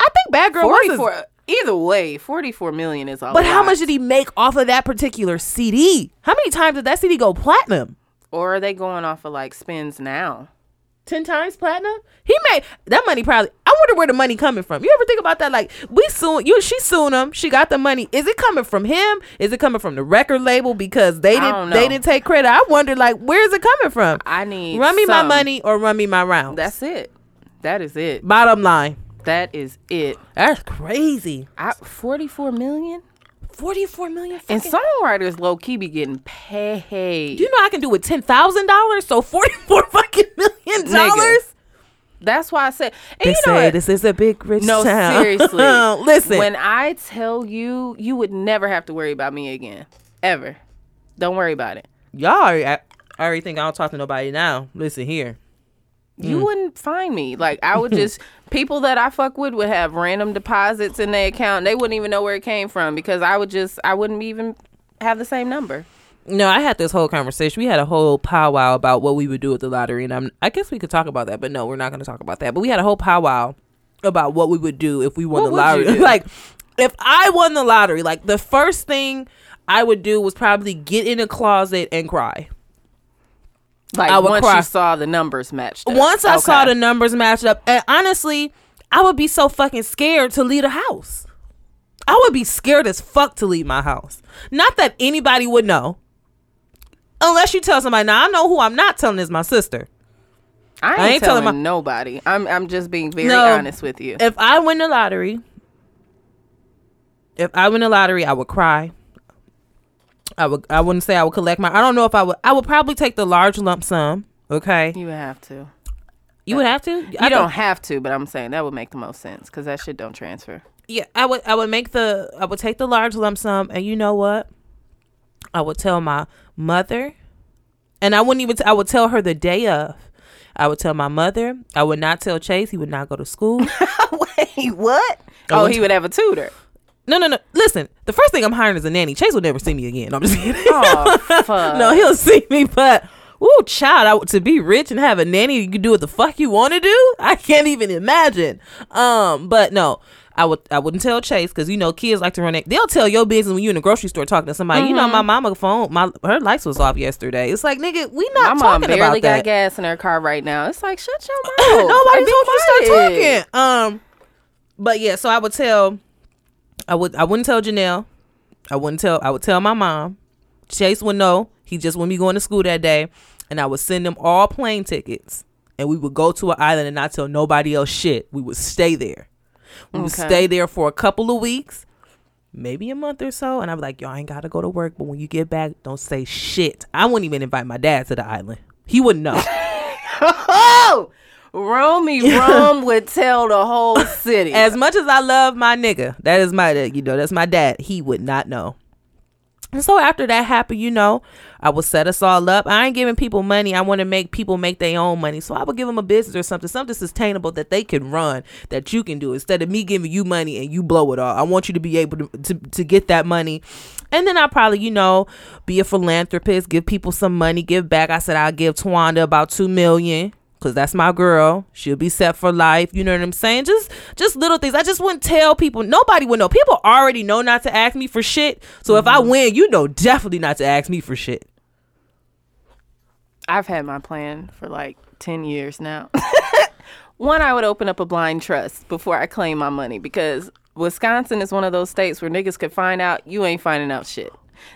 I think Bad Girl was. a- 44. Either way, 44 million is a But how lot. much did he make off of that particular CD? How many times did that CD go platinum? Or are they going off of like spins now? Ten times platinum? He made that money probably. I wonder where the money coming from. You ever think about that? Like we soon you, she suing him. She got the money. Is it coming from him? Is it coming from the record label because they didn't they didn't take credit? I wonder like where is it coming from? I need Run me my money or run me my rounds. That's it. That is it. bottom line. That is it. That's crazy. I, 44 million? 44 million. And songwriters low key be getting paid. Do you know I can do with ten thousand dollars? So forty four fucking million dollars. That's why I said. And They you know say what? this is a big rich No, town. seriously. Listen, When I tell you, you would never have to worry about me again, ever. Don't worry about it. y'all already, I, I already think I don't talk to nobody now. Listen here. You mm. wouldn't find me. Like I would just people that I fuck with would have random deposits in their account. They wouldn't even know where it came from because I would just I wouldn't even have the same number. No, I had this whole conversation. We had a whole powwow about what we would do with the lottery, and I'm, I guess we could talk about that, but no, we're not going to talk about that. But we had a whole powwow about what we would do if we won What the lottery. like, if I won the lottery, like the first thing I would do was probably get in a closet and cry. Like I would once cry. you saw the numbers matched. up. Once I saw the numbers match up, and honestly, I would be so fucking scared to leave the house. I would be scared as fuck to leave my house. Not that anybody would know. Unless you tell somebody, now I know who I'm not telling is my sister. I ain't, I ain't telling, telling my- nobody. I'm I'm just being very No. honest with you. If I win the lottery, if I win the lottery, I would cry. I would I wouldn't say I would collect my I don't know if I would I would probably take the large lump sum. Okay. you would have to. You would uh, have to? You I don't thought- have to, but I'm saying that would make the most sense because that shit don't transfer. Yeah, I would I would make the I would take the large lump sum and you know what? I would tell my mother and I wouldn't even t- I would tell her the day of. I would tell my mother. I would not tell Chase he would not go to school. Wait, what? I Oh, he would have a tutor. No, no, no. Listen, the first thing I'm hiring is a nanny. Chase will never see me again. I'm just kidding. Oh, fuck. no, he'll see me, but ooh, child, I, to be rich and have a nanny, you can do what the fuck you want to do. I can't even imagine. Um, but no, I would, I wouldn't tell Chase because you know kids like to run. It. They'll tell your business when you're in the grocery store talking to somebody. You know, Mm-hmm. my mama phone, my her lights was off yesterday. It's like nigga, we My not mom talking barely about got that. gas in her car right now. It's like shut your mouth. Nobody Like, told you to start talking. Um, but yeah, so I would tell, I would, I wouldn't tell Janelle. I wouldn't tell. I would tell my mom. Chase would know. He just wouldn't be going to school that day, and I would send them all plane tickets, and we would go to an island and not tell nobody else shit. We would stay there. We would Okay. stay there for a couple of weeks, maybe a month or so, and I'd be like, y'all ain't gotta go to work, but when you get back, don't say shit. I wouldn't even invite my dad to the island. He wouldn't know. Oh, Romy Rome would tell the whole city. as much as I love my nigga, that is my you know that's my dad. He would not know. And so after that happened, you know, I would set us all up. I ain't giving people money. I want to make people make their own money. So I would give them a business or something, something sustainable that they can run, that you can do instead of me giving you money and you blow it all. I want you to be able to to, to get that money. And then I'll probably, you know, be a philanthropist, give people some money, give back. I said I'll give Twanda about two million because that's my girl. She'll be set for life. You know what I'm saying? Just just little things. I just wouldn't tell people. Nobody would know. People already know not to ask me for shit. So if I mm-hmm. win, you know definitely not to ask me for shit. I've had my plan for like 10 years now. One, I would open up a blind trust before I claim my money because Wisconsin is one of those states where niggas could find out you ain't finding out shit.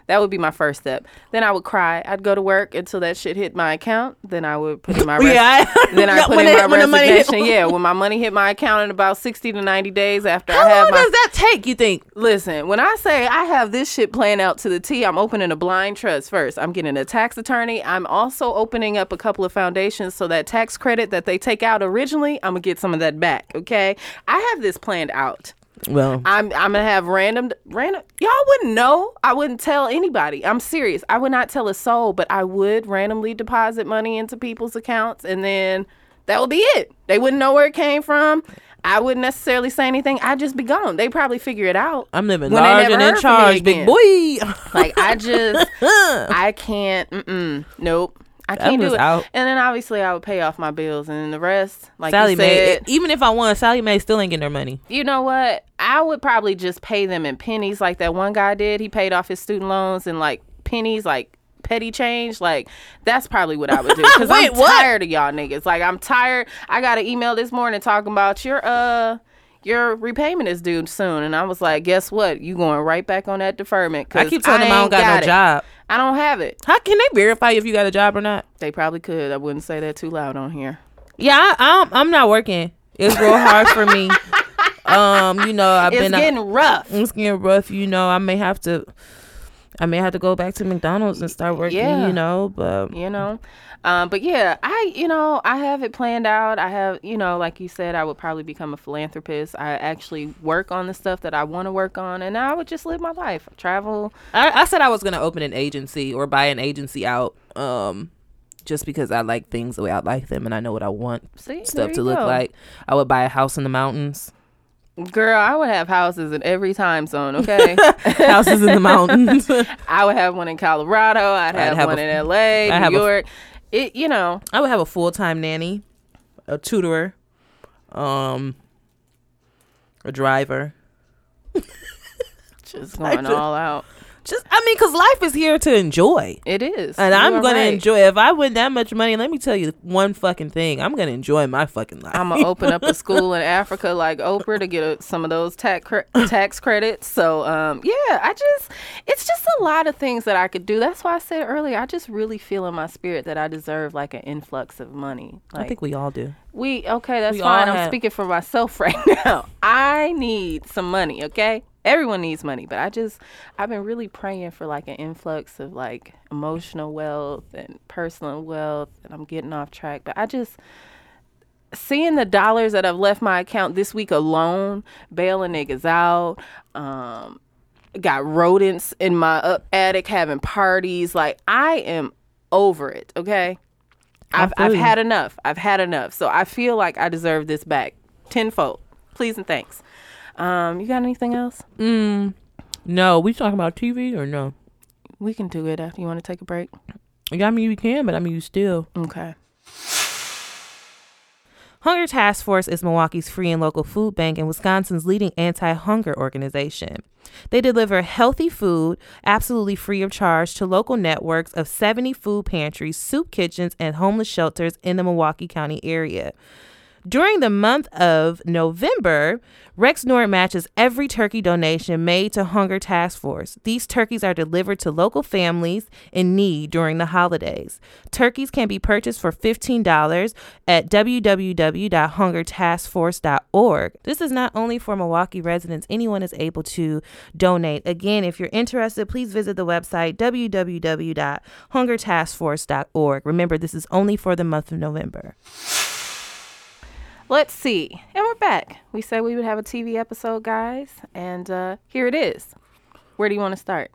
That would be my first step. Then I would cry. I'd go to work until that shit hit my account. Then I would put in my res- Yeah, then I put when in it- my money hit- resignation. yeah, when my money hit my account in about sixty to ninety days after How I have long my does that take? You think? Listen, when I say I have this shit planned out to the T, I'm opening a blind trust first. I'm getting a tax attorney. I'm also opening up a couple of foundations so that tax credit that they take out originally, I'm gonna get some of that back. Okay, I have this planned out. Well, I'm I'm gonna have random random. Y'all wouldn't know. I wouldn't tell anybody. I'm serious. I would not tell a soul, but I would randomly deposit money into people's accounts, and then that would be it. They wouldn't know where it came from. I wouldn't necessarily say anything. I'd just be gone. They probably figure it out. I'm living large and in heard from me charge, big boy. Like I just, I can't. Mm-mm, nope. I can't do it. out. And then obviously I would pay off my bills, and then the rest, like Sallie Mae, said, even if I won, Sallie Mae still ain't getting her money. you know what? I would probably just pay them in pennies, like that one guy did. He paid off his student loans in like pennies, like petty change. Like that's probably what I would do. Because I'm what? tired of y'all niggas. Like I'm tired. I got an email this morning talking about your uh. Your repayment is due soon, and I was like, "Guess what? You going right back on that deferment?" I keep telling them I don't got, no it. job. I don't have it. How can they verify if you got a job or not? They probably could. I wouldn't say that too loud on here. Yeah, I, I'm I'm not working. It's real hard for me. Um, you know, I've it's been getting rough. it's getting rough. You know, I may have to, I may have to go back to McDonald's and start working. Yeah. You know, but you know um, but yeah i you know i have it planned out i have you know like you said i would probably become a philanthropist i actually work on the stuff that i want to work on and i would just live my life travel I, I said I was gonna open an agency or buy an agency out. Um, just because I like things the way I like them and I know what I want see stuff you to look go. like. I would buy a house in the mountains. Girl i would have houses in every time zone okay? Houses in the mountains. i would have one in colorado. I'd have, have one a- in la I'd new have a- york. It you know. I would have a full time nanny, a tutor, um, a driver. just going all out Just, I mean, cause life is here to enjoy, it is and You I'm gonna right. enjoy. If I win that much money, let me tell you one fucking thing. I'm gonna enjoy my fucking life. I'm gonna open up a school in Africa like Oprah to get a, some of those tax cre- tax credits. So um, yeah, I just it's just a lot of things that I could do. That's why I said earlier. I just really feel in my spirit that I deserve like an influx of money. Like I think we all do. We okay, that's we fine. I'm have- speaking for myself right now. I need some money. Okay, everyone needs money, but I just I've been really praying for like an influx of like emotional wealth and personal wealth, and I'm getting off track. But I just seeing the dollars that I've left my account this week alone, bailing niggas out, um, got rodents in my up attic having parties. Like I am over it. Okay, I've I've had enough. I've had enough. So I feel like I deserve this back tenfold. Please and thanks. Um, you got anything else? No, we talking about TV or no? We can do it after you want to take a break. Yeah, I mean you can, but I mean you still. Okay. Hunger Task Force is Milwaukee's free and local food bank and Wisconsin's leading anti hunger organization. They deliver healthy food absolutely free of charge to local networks of 70 food pantries, soup kitchens, and homeless shelters in the Milwaukee County area. During the month of November, Rexnord matches every turkey donation made to Hunger Task Force. These turkeys are delivered to local families in need during the holidays. Turkeys can be purchased for $15 at www.hungertaskforce.org. This is not only for Milwaukee residents, anyone is able to donate. Again, if you're interested, please visit the website www.hungertaskforce.org. Remember, this is only for the month of November. Let's see. And we're back. We said we would have a TV episode, guys, and uh, here it is. Where do you want to start?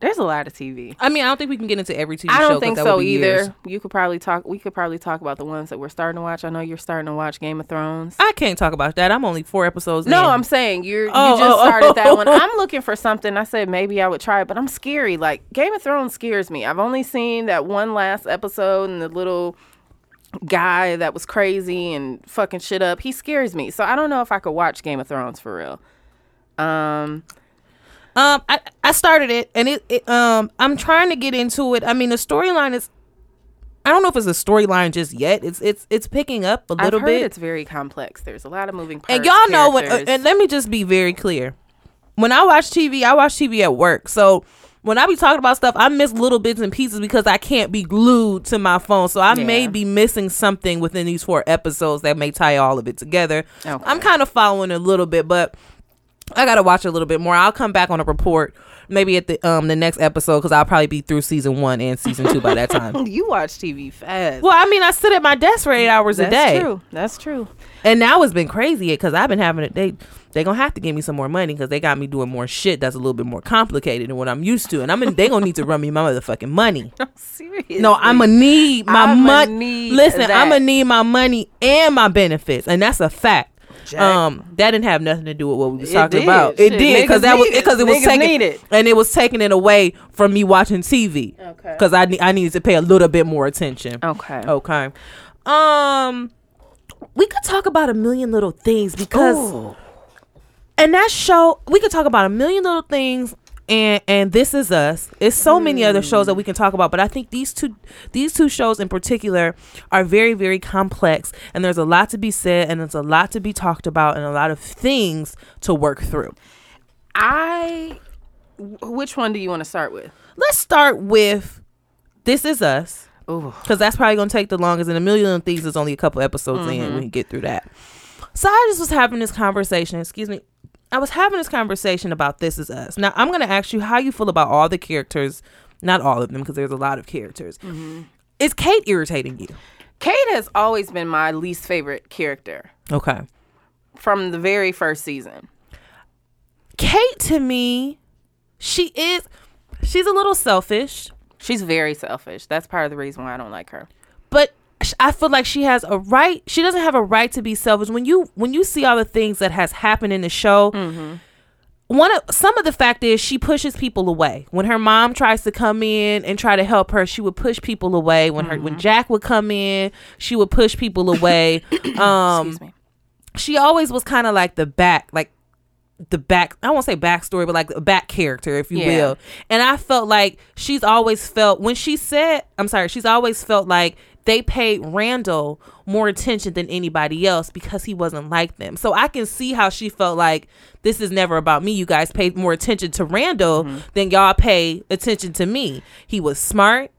There's a lot of TV. I mean, I don't think we can get into every TV show. I show. don't 'cause think so either. years. You could probably talk. We could probably talk about the ones that we're starting to watch. I know you're starting to watch Game of Thrones. I can't talk about that. I'm only four episodes. No, in. I'm saying you're Oh, you just oh, oh. started that one. I'm looking for something. I said maybe I would try it, but I'm scary. Like Game of Thrones scares me. I've only seen that one last episode and the little guy that was crazy and fucking shit up. He scares me. So I don't know if I could watch Game of Thrones for real. Um Um, I I started it, and it, it um I'm trying to get into it. I mean, the storyline is. I don't know if it's a storyline just yet. It's it's it's picking up a little bit. it's very complex. There's a lot of moving parts. and y'all know when. Uh, and let me just be very clear. When I watch TV, I watch TV at work. So when I be talking about stuff, I miss little bits and pieces because I can't be glued to my phone. So I may be missing something within these four episodes that may tie all of it together. Okay. I'm kind of following a little bit, but I gotta watch a little bit more. I'll come back on a report maybe at the um the next episode because I'll probably be through season one and season two by that time. you watch TV fast. well, I mean, I sit at my desk for eight hours That's a day, That's true. That's true. and now it's been crazy because I've been having it. They they gonna have to give me some more money because they got me doing more shit that's a little bit more complicated than what I'm used to, and I'm in, they gonna need to run me my motherfucking money. Seriously. No, I'm gonna need my money. Listen, that. I'm gonna need my money and my benefits, and that's a fact. Jack. Um, that didn't have nothing to do with what we was It talking did. about. It Shit, did because that was it. because it was Niggas taking it. and it was taking it away from me watching TV. Okay. Because I I needed to pay a little bit more attention. Okay. Okay. Um, we could talk about a million little things because Ooh. And that show we could talk about a million little things and and this is us it's so many other shows that we can talk about but i think these two these two shows in particular are very very complex and there's a lot to be said and there's a lot to be talked about and a lot of things to work through I. Which one do you want to start with? let's start with this is us because that's probably gonna take the longest and a million things is only a couple episodes in Mm-hmm. we can get through that So I just was having this conversation. Excuse me. I was having this conversation about This Is Us. Now I'm gonna ask you how you feel about all the characters. Not all of them, because there's a lot of characters. Mm-hmm. Is Kate irritating you? Kate has always been my least favorite character Okay. from the very first season. Kate to me, she is. She's a little selfish. She's very selfish. That's part of the reason why I don't like her. but I feel like she has a right. She doesn't have a right to be selfish. When you when you see all the things that has happened in the show, one of some of the fact is she pushes people away. When her mom tries to come in and try to help her, she would push people away. When her when Jack would come in, she would push people away. um, Excuse me. she always was kind of like the back, like the back. I won't say backstory, but like a back character, if you Yeah. will. And I felt like she's always felt when she said, "I'm sorry," she's always felt like they paid Randall more attention than anybody else because he wasn't like them. So I can see how she felt like this is never about me. You guys paid more attention to Randall than y'all pay attention to me. He was smart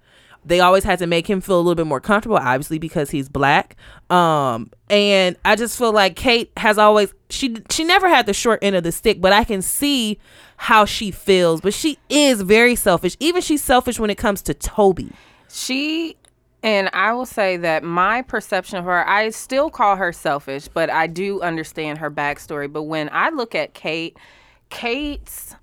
they always had to make him feel a little bit more comfortable obviously because he's black um and i just feel like kate has always she she never had the short end of the stick but i can see how she feels but she is very selfish even she's selfish when it comes to toby She and I will say that my perception of her, I still call her selfish, but I do understand her backstory. But when I look at Kate, Kate's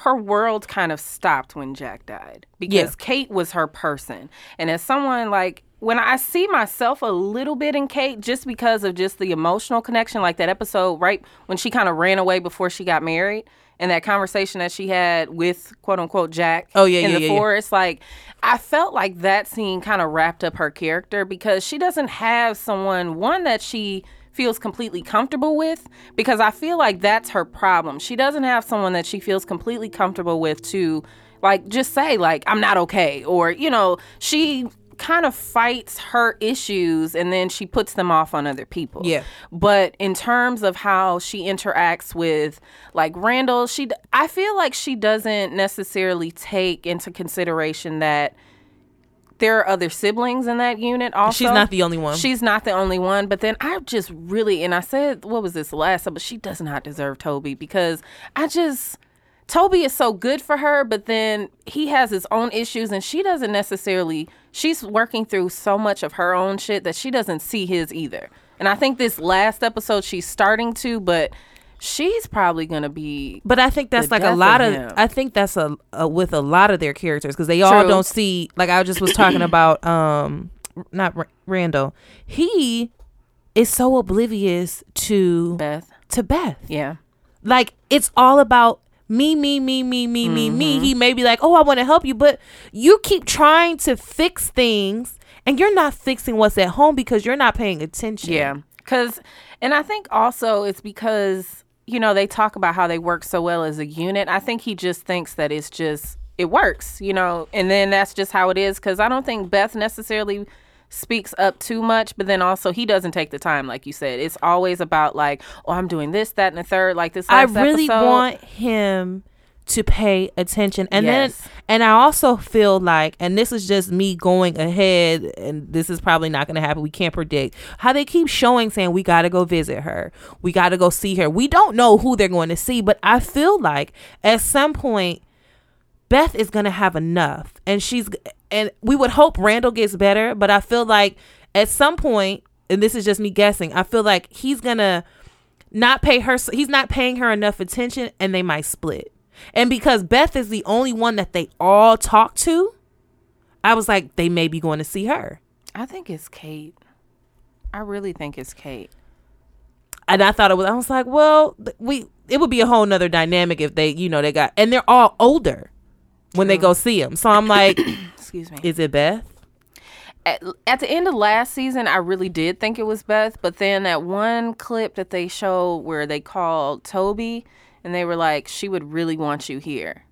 her world kind of stopped when Jack died because Yeah. Kate was her person. And as someone like when I see myself a little bit in Kate just because of just the emotional connection, like that episode right when she kind of ran away before she got married and that conversation that she had with quote unquote Jack Oh, yeah, in yeah, the yeah, forest. Like I felt like that scene kind of wrapped up her character because she doesn't have someone one that she feels completely comfortable with because I feel like that's her problem. She doesn't have someone that she feels completely comfortable with to like just say like I'm not okay or you know, she kind of fights her issues and then she puts them off on other people. Yeah. But in terms of how she interacts with like Randall, she I feel like she doesn't necessarily take into consideration that there are other siblings in that unit also. She's not the only one. She's not the only one, but then I just really and I said what was this last time, but she does not deserve Toby because I just Toby is so good for her, but then he has his own issues and she doesn't necessarily she's working through so much of her own shit that she doesn't see his either. And I think this last episode she's starting to, but she's probably gonna be but i think that's like a lot of, him. i think that's a, a with a lot of their characters because they all don't see like i just was talking about um not Ra- randall he is so oblivious to Beth. to beth Yeah. like it's all about me me me me me me Mm-hmm. me he may be like oh i want to help you but you keep trying to fix things and you're not fixing what's at home because you're not paying attention Yeah. Cause and I think also it's because, you know, they talk about how they work so well as a unit. I think he just thinks that it's just it works, you know, and then that's just how it is. Cause I don't think Beth necessarily speaks up too much, but then also he doesn't take the time, like you said. It's always about like, oh, I'm doing this, that, and the third, like this I really episode. want him to pay attention. And Yes. then and I also feel like and this is just me going ahead and this is probably not going to happen. We can't predict. How they keep showing saying we got to go visit her. We got to go see her. We don't know who they're going to see, but I feel like at some point Beth is going to have enough and she's and we would hope Randall gets better, but I feel like at some point and this is just me guessing, I feel like he's to not pay her he's not paying her enough attention and they might split and because beth is the only one that they all talk to i was like they may be going to see her I think it's Kate. I really think it's Kate. and i thought it was i was like well we it would be a whole nother dynamic if they you know they got and they're all older when they go see him so i'm like Excuse me. is it beth at, at the end of last season, I really did think it was Beth, but then that one clip that they showed where they called Toby and they were like, she would really want you here.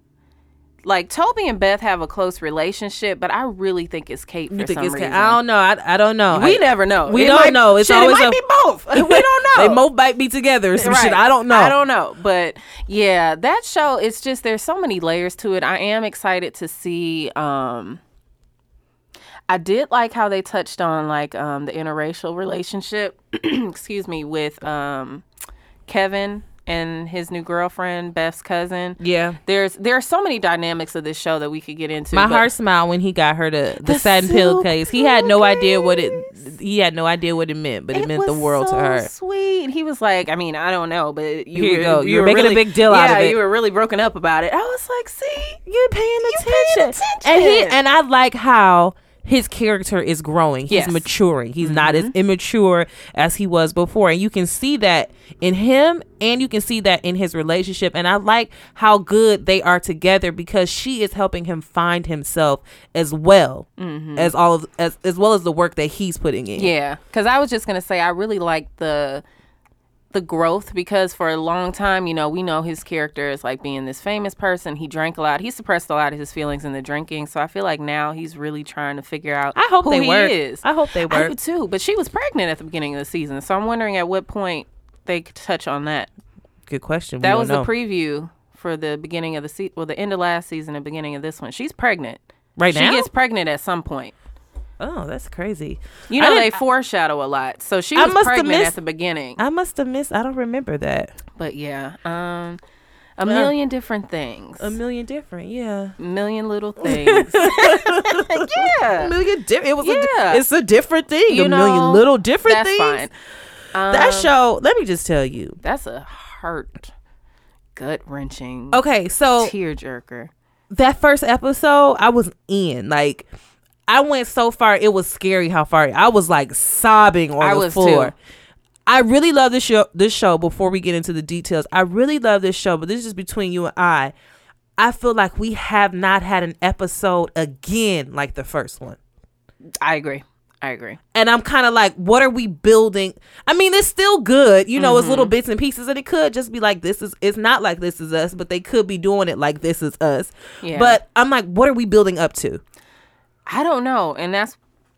Like Toby and Beth have a close relationship, but I really think it's Kate for you think some it's reason. i don't know i, I don't know we I- never know. we It don't might- know it's shit, always it might a- be both. we don't know. they both might be together or some shit i don't know I don't know. But yeah, that show it's just there's so many layers to it. I am excited to see um I did like how they touched on like um, the interracial relationship. excuse me, with um, Kevin and his new girlfriend, Beth's cousin. Yeah. There's there are so many dynamics of this show that we could get into. My heart smiled when he got her the, the, The satin pill case. He had no idea what it he had no idea what it meant, but it, meant the world so to her. Sweet. He was like, I mean, I don't know, but you Here you were, go. You You're were making a big deal yeah, out of it. You were really broken up about it. I was like, see, You're paying paying attention. And he attention. and I like how his character is growing. He's Yes. maturing. He's not mm-hmm. as immature as he was before. And you can see that in him and you can see that in his relationship. And I like how good they are together because she is helping him find himself as well mm-hmm. as all of as as well as the work that he's putting in. Yeah, because I was just gonna say I really like the the growth because for a long time, you know, we know his character is like being this famous person. He drank a lot. He suppressed a lot of his feelings in the drinking. So I feel like now he's really trying to figure out. I hope who they he work. is. I hope they I work. do too. But she was pregnant at the beginning of the season, so I'm wondering at what point they could touch on that. Good question. We That was know. the preview for the beginning of the season, well, the end of last season and beginning of this one. She's pregnant. right now. she gets pregnant at some point. Oh, that's crazy. You know, they foreshadow a lot. So she I was pregnant missed- at the beginning. I must have missed. I don't remember that. But yeah, um, a million different things. A million different. Yeah. million little things. yeah. A million different. It was. Yeah. A, it's a different thing. You a million know, little different That's things. fine. Um, That show. Let me just tell you. That's a heart, gut wrenching, Okay, so tearjerker. that first episode, I was in. Like, I went so far. It was scary how far I was. Like sobbing on I the was floor. too. I really love this show. This show. Before we get into the details, I really love this show. But this is just between you and I. I feel like we have not had an episode again like the first one. I agree. I agree. and I'm kind of like, what are we building? I mean, it's still good, you know, it's Mm-hmm. little bits and pieces, and it could just be like, this is, it's not like this is us, but they could be doing it like this is us. Yeah. But I'm like, what are we building up to? I don't know, and that's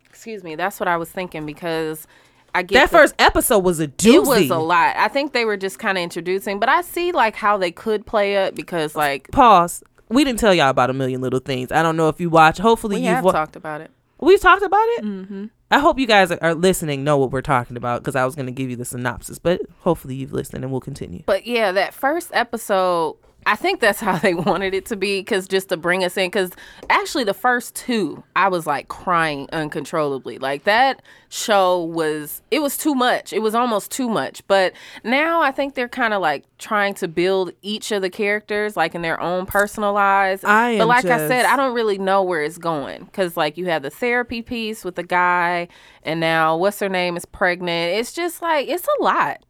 excuse me. That's what I was thinking because I get That the- first episode was a doozy. It was a lot. I think they were just kind of introducing, but I see like how they could play it because like Pause. We didn't tell y'all about a million little things. I don't know if you watch. Hopefully we you've have wa- talked about it. we've talked about it. Mm-hmm. I hope you guys are, are listening, know what we're talking about because I was going to give you the synopsis, but hopefully you've listened and we'll continue. But yeah, that first episode, I think that's how they wanted it to be because just to bring us in. Because actually, the first two, I was like crying uncontrollably. Like that show was, it was too much. It was almost too much. But now I think they're kind of like trying to build each of the characters like in their own personal lives. I am but like I said, I don't really know where it's going because like you have the therapy piece with the guy, and now what's her name is pregnant. It's just like it's a lot.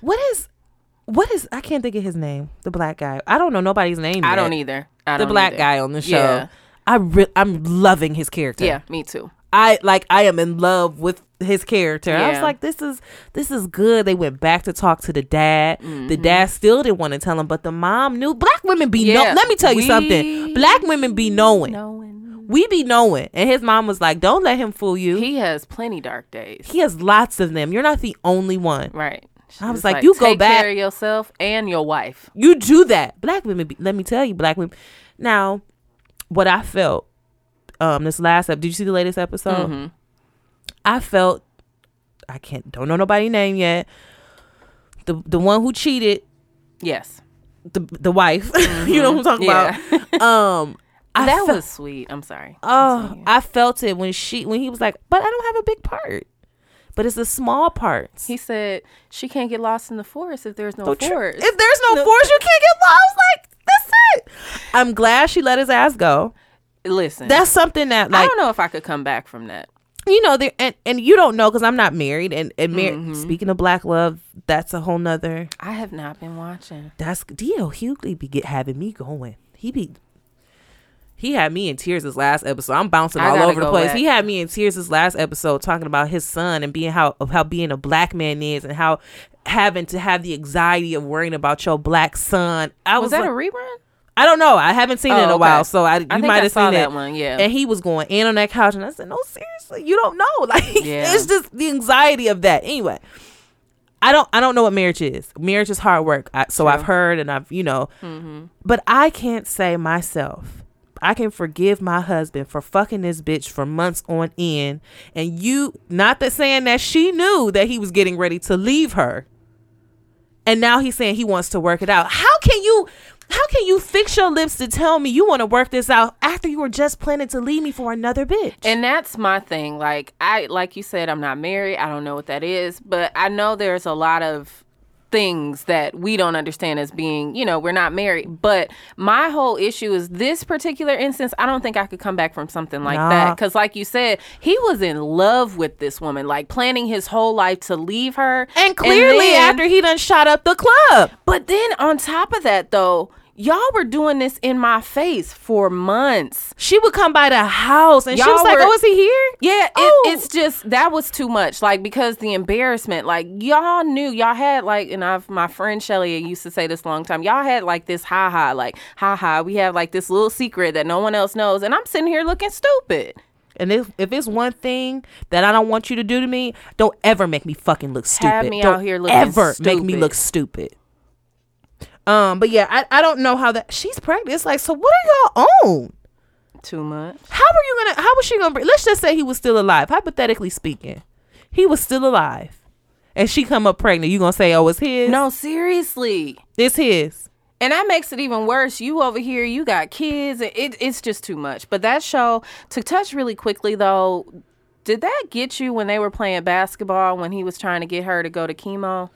What is, what is, I can't think of his name, the black guy. I don't know nobody's name. I yet. don't either. I the don't black either. guy on the show. Yeah. I re- I'm loving his character. Yeah, me too. I like I am in love with his character. I was like, this is this is good. They went back to talk to the dad. The Mm-hmm. dad still didn't want to tell him, but the mom knew. Black women be know. Let me tell you we something. Black women be knowing. Knowing. We be knowing. And his mom was like, don't let him fool you. He has plenty dark days. He has lots of them. You're not the only one. right. I was She's like, you go back take care of yourself and your wife. You do that. Black women. Be, let me tell you, black women. Now, what I felt. Um, this last episode. Did you see the latest episode? Mhm. I felt I can't don't know nobody name yet. The the one who cheated, Yes. the the wife. you know what I'm talking Yeah. about. Um I that felt, was sweet. I'm sorry. oh. I felt it when she when he was like, But I don't have a big part. But it's the small parts. he said she can't get lost in the forest if there's no So tr- forest. If there's no, forest, you can't get lost. Like, that's it. I'm glad she let his ass go. Listen, That's something that I don't know if I could come back from that. you know there and, and you don't know because i'm not married and, and mar- Mm-hmm. speaking of black love that's a whole nother I have not been watching. that's D.L. Hughley be get having me going. He be he had me in tears this last episode. I'm bouncing I all over the place. back. He had me in tears this last episode talking about his son and being how of how being a black man is and how having to have the anxiety of worrying about your black son. I was, Was that like, a rerun? I don't know. I haven't seen Oh, it in a okay. while, so I you I think might have seen that it. one. Yeah. And he was going in on that couch, and I said, "No, seriously, you don't know. Like, Yeah. it's just the anxiety of that." Anyway, I don't, I don't know what marriage is. Marriage is hard work. I, so True. I've heard, and I've, you know, Mm-hmm. but I can't say myself. I can forgive my husband for fucking this bitch for months on end. And you, not that saying that she knew that he was getting ready to leave her. And now he's saying he wants to work it out. How can you, how can you fix your lips to tell me you want to work this out after you were just planning to leave me for another bitch? And that's my thing. Like I like you said, I'm not married. I don't know what that is, but I know there's a lot of things that we don't understand as being, you know, we're not married. But my whole issue is this particular instance, I don't think I could come back from something like Nah. that. Cause like you said, he was in love with this woman, like planning his whole life to leave her. and clearly then- after he done shot up the club. But then on top of that though, y'all were doing this in my face for months. She would come by the house and she Y'all was like, "Oh, is he here?" Yeah, it, Oh. it's just that was too much. Like because the embarrassment, like y'all knew y'all had like, and I've my friend Shelly used to say this a long time. Y'all had like this ha ha, like ha ha. We have like this little secret that no one else knows, and I'm sitting here looking stupid. And if, if it's one thing that I don't want you to do to me, don't ever make me fucking look stupid. Have me don't out here looking ever make me look stupid. Um, but yeah, I, I don't know how that she's pregnant. It's like, so what are y'all on? Too much. How are you gonna? How was she gonna? bring- Let's just say he was still alive. Hypothetically speaking, he was still alive, and she come up pregnant. You gonna say, oh, it's his? No, seriously. it's his. And that makes it even worse. You over here, you got kids. and It, it's just too much. But that show, to touch really quickly though, did that get you when they were playing basketball when he was trying to get her to go to chemo?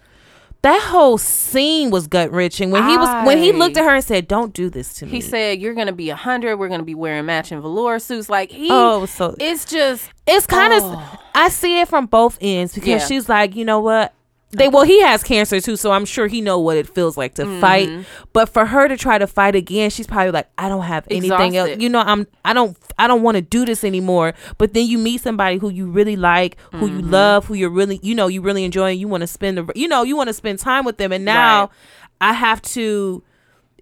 That whole scene was gut wrenching when he was when he looked at her and said, "Don't do this to me." He said, "You're gonna be a hundred. We're gonna be wearing matching velour suits." Like he, Oh, so- it's just It's kind of Oh. I see it from both ends because Yeah. she's like, you know what? They well, he has cancer too, so I'm sure he know what it feels like to fight. Mm-hmm. But for her to try to fight again, she's probably like, I don't have anything else. You know, I'm I don't I don't want to do this anymore. But then you meet somebody who you really like, who you Mm-hmm. love, who you're really you know you really enjoy. And you want to spend the you know you want to spend time with them, and now Right. I have to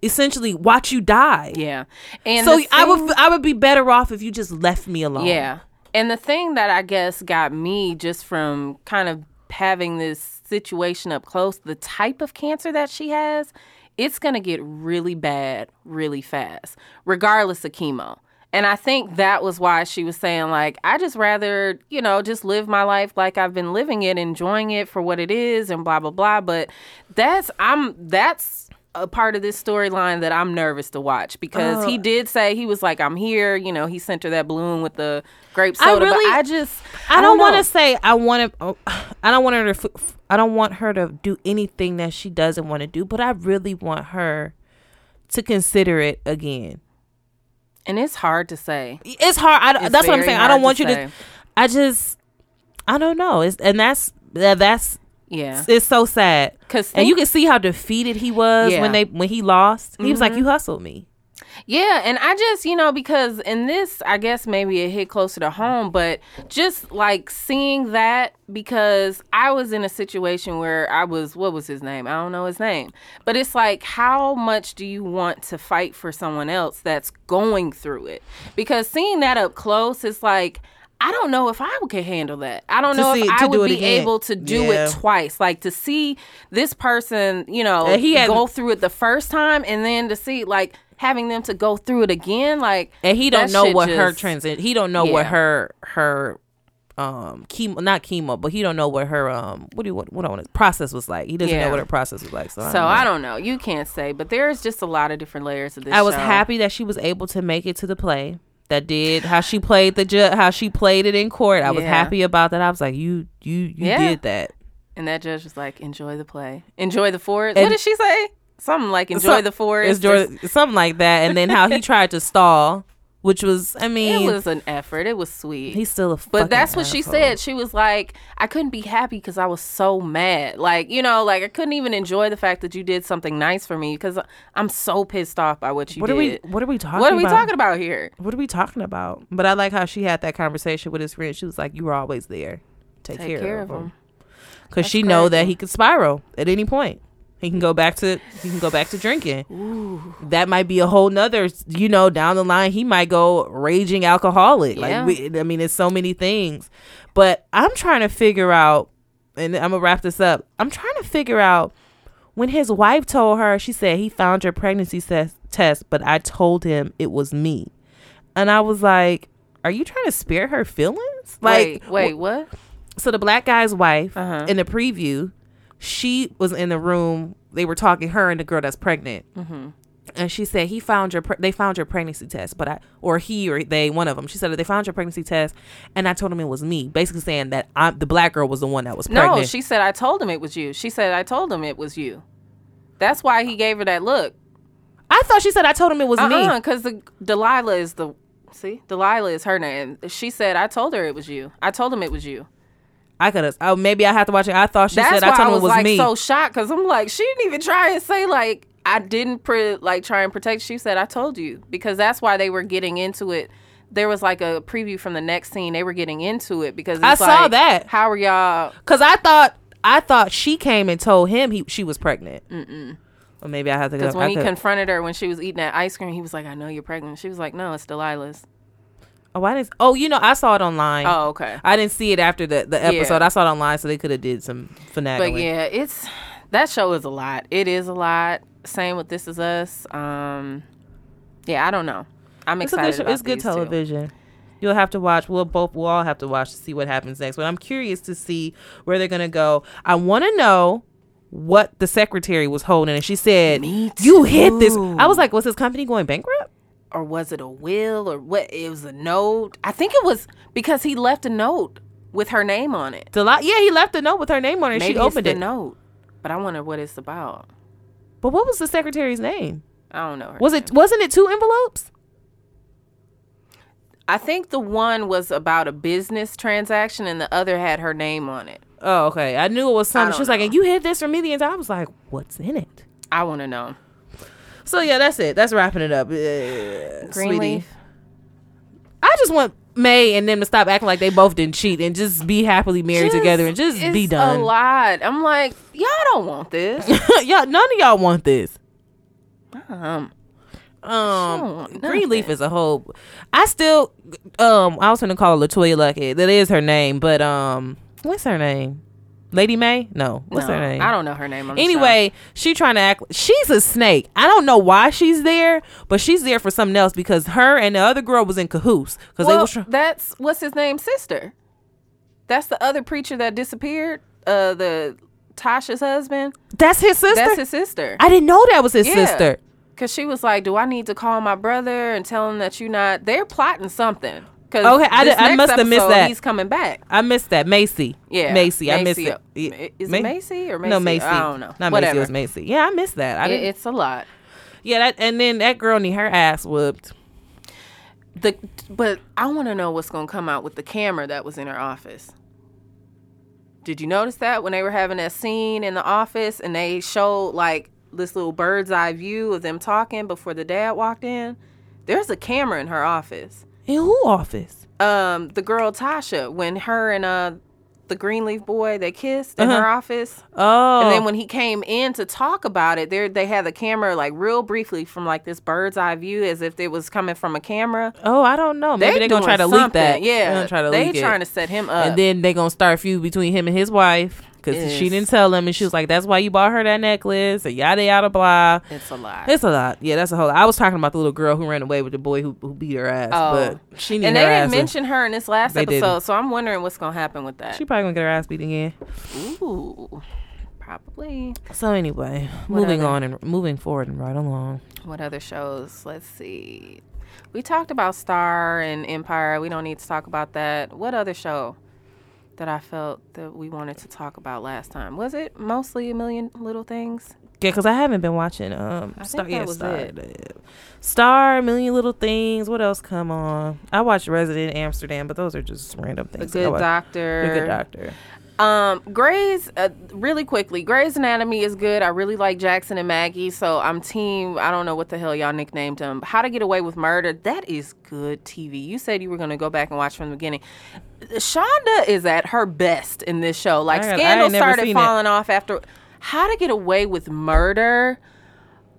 essentially watch you die. yeah. And So I thing- would I would be better off if you just left me alone. Yeah. And the thing that I guess got me just from kind of having this situation up close, the type of cancer that she has, it's going to get really bad really fast, regardless of chemo. And I think that was why she was saying, like, I just rather, you know, just live my life like I've been living it, enjoying it for what it is, and blah, blah, blah. But that's, I'm, that's a part of this storyline that I'm nervous to watch because he uh. did say, he was like, I'm here. You know, he sent her that balloon with the grape I soda. really- but I just, I don't want to say I want to. Oh, I don't want her to. I don't want her to do anything that she doesn't want to do. But I really want her to consider it again. And it's hard to say. It's hard. I, It's that's what I'm saying. I don't to want you say. to. I just. I don't know. It's and that's that's Yeah. it's so sad. Cause and you can see how defeated he was Yeah. Mm-hmm. when they when he lost. He was like, "You hustled me." Yeah, and I just, you know, because in this, I guess maybe it hit closer to home, but just like seeing that because I was in a situation where I was, what was his name? I don't know his name. But it's like, how much do you want to fight for someone else that's going through it? Because seeing that up close, it's like, I don't know if I could handle that. I don't To know see- if I would be again. able to do Yeah. it twice. Like to see this person, you know, And he had- go through it the first time and then to see like having them to go through it again like and he don't know what her just- transit he don't know what her her um chemo not chemo but he don't know what her um what do you what, what I want to process was like he doesn't Yeah. know what her process was like so, so know. I don't know you can't say but there's just a lot of different layers of this I was show. happy that she was able to make it to the play that did how she played the ju- how she played it in court. I was happy about that. I was like you you you Yeah. did that. And that judge was like enjoy the play. Enjoy the forest. And- what did she say? Something like enjoy Some- the forest. Enjoy- something like that. And then how he tried to stall which was I mean it was an effort it was sweet he's still a but that's what she said. She was like, I couldn't be happy because I was so mad. Like, you know, like I couldn't even enjoy the fact that you did something nice for me because I'm so pissed off by what you did. what did. are we what are we talking about? what are we about? talking about here? what are we talking about? But I like how she had that conversation with his friend. She was like, "You were always there. Take, Take care, care of him." Because she know that he could spiral at any point. He can go back to he can go back to drinking. That might be a whole nother. You know, down the line, he might go raging alcoholic. Yeah. Like we, I mean, it's so many things. But I'm trying to figure out, and I'm gonna wrap this up. I'm trying to figure out when his wife told her. She said he found your pregnancy test, test, but I told him it was me. and I was like, "Are you trying to spare her feelings?" Like, wait, wait, what? so the black guy's wife Uh-huh. in the preview, she was in the room. They were talking her and the girl that's pregnant, Mm-hmm. and she said he found your pre- they found your pregnancy test, but I or he or they one of them. She said that they found your pregnancy test, and I told him it was me, basically saying that I the black girl was the one that was pregnant. No, she said I told him it was you. She said I told him it was you. That's why he gave her that look. I thought she said I told him it was me. Uh-uh, because the Delilah is the see Delilah is her name. She said I told her it was you. I told him it was you. I could have. Oh, maybe I have to watch it. I thought she That's said I told I him was, it was like me. so shocked because I'm like she didn't even try and say like I didn't pre- like try and protect. She said I told you because that's why they were getting into it. There was like a preview from the next scene. They were getting into it because I saw like, that. How are y'all? Cause I thought I thought she came and told him he she was pregnant. Mm-mm. Or maybe I have to. Because when I he could- confronted her when she was eating that ice cream, he was like, "I know you're pregnant." She was like, "No, it's Delilah's." Oh, I didn't. Oh, you know, I saw it online. Oh, okay. I didn't see it after the the episode. Yeah. I saw it online, so they could have did some finagling. But yeah, it's that show is a lot. It is a lot. Same with This Is Us. Um, yeah, I don't know. I'm it's excited. good. about It's good these two. television. You'll have to watch. We'll both. We'll all have to watch to see what happens next. But I'm curious to see where they're gonna go. I want to know what the secretary was holding, and she said, "You hit this." I was like, "Was his company going bankrupt?" Or was it a will or what? It was a note. I think it was because he left a note with her name on it. Deli- yeah, he left a note with her name on it. Maybe she opened it's it. the note, but I wonder what it's about. But what was the secretary's name? I don't know. her Was name. it wasn't it two envelopes? I think the one was about a business transaction, and the other had her name on it. Oh, okay. I knew it was something. She was like, "And you hid this from me the entire." I was like, "What's in it?" I want to know. So yeah, that's it. That's wrapping it up. Uh, sweetie. I just want Mae and them to stop acting like they both didn't cheat and just be happily married together and just be done. A lot. I'm like, y'all don't want this. y'all, none of y'all want this. um, Um, Greenleaf is a whole. I still, um, I was gonna call her LeToya Luckett. That is her name, but um, what's her name? Lady Mae? No, what's no, her name? I don't know her name. Show. Anyway, she trying to act. She's a snake. I don't know why she's there, but she's there for something else because her and the other girl was in cahoots because they well, was. Tr- that's what's his name, sister. That's the other preacher that disappeared. Uh, the Tasha's husband. that's his sister. That's his sister. I didn't know that was his Yeah. sister. Cause she was like, "Do I need to call my brother and tell him that you're not?" They're plotting something. Cause Okay, I I must have missed that. He's coming back. I missed that Macy. Yeah, Macy. I missed Macy. it. Uh. Is it Macy or Macy? No, Macy. I don't know. Not Whatever. Macy. It was Macy. Yeah, I missed that. I It- it's a lot. yeah, that and then that girl need her ass whooped. The but I want to know what's gonna come out with the camera that was in her office. Did you notice that when they were having that scene in the office and they showed like this little bird's eye view of them talking before the dad walked in? There's a camera in her office. In who office? Um, the girl Tasha, when her and uh the Greenleaf boy they kissed in her office. Oh, And then when he came in to talk about it, there they had the camera like real briefly from like this bird's eye view as if it was coming from a camera. oh, I don't know. Maybe They they're gonna try to doing leak that. Yeah, they're gonna try to they leak trying it. to set him up. and then they gonna start a feud between him and his wife because she didn't tell him, and she was like, "That's why you bought her that necklace." And yada yada blah. it's a lot. It's a lot. Yeah, that's a whole. lot. I was talking about the little girl who ran away with the boy who, who beat her ass, Oh. but she and they didn't mention her in this last episode, didn't. so I'm wondering what's gonna happen with that. she probably gonna get her ass beat again. Ooh, probably. So anyway, What moving other- on and moving forward and right along. What other shows? Let's see. We talked about Star and Empire. We don't need to talk about that. What other show that I felt that we wanted to talk about last time? Was it mostly a million little things? Yeah, because I haven't been watching. Um, I Star, think that yeah, was Star, it. Star, A Million Little Things. What else? Come on, I watched Resident Amsterdam, but those are just random things. I Good. Doctor. The Good Doctor. Um, Grey's uh, really quickly. Grey's Anatomy is good. I really like Jackson and Maggie, so I'm team. I don't know what the hell y'all nicknamed them. How to Get Away with Murder. That is good TV. You said you were gonna go back and watch from the beginning. Shonda is at her best in this show. Like I Scandal started seen it. falling off after. How to Get Away with Murder.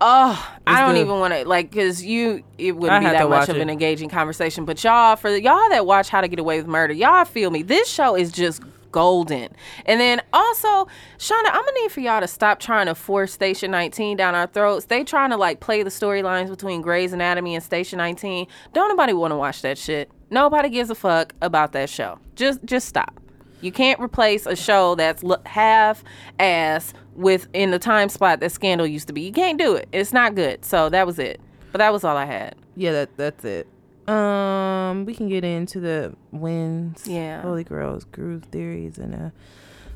Oh, I don't good. even want to like because you it wouldn't I be that much of it. an engaging conversation. But y'all, for y'all that watch How to Get Away with Murder, y'all feel me. This show is just golden. And then also, Shonda, I'm gonna need for y'all to stop trying to force Station 19 down our throats. They trying to like play the storylines between Grey's Anatomy and Station 19. Don't nobody want to watch that shit. Nobody gives a fuck about that show. Just just stop. You can't replace a show that's half ass with in the time spot that Scandal used to be. You can't do it. It's not good. So that was it. But that was all I had. Yeah, that that's it. Um, we can get into the wins. Yeah. Holy Grails, groove theories, and uh,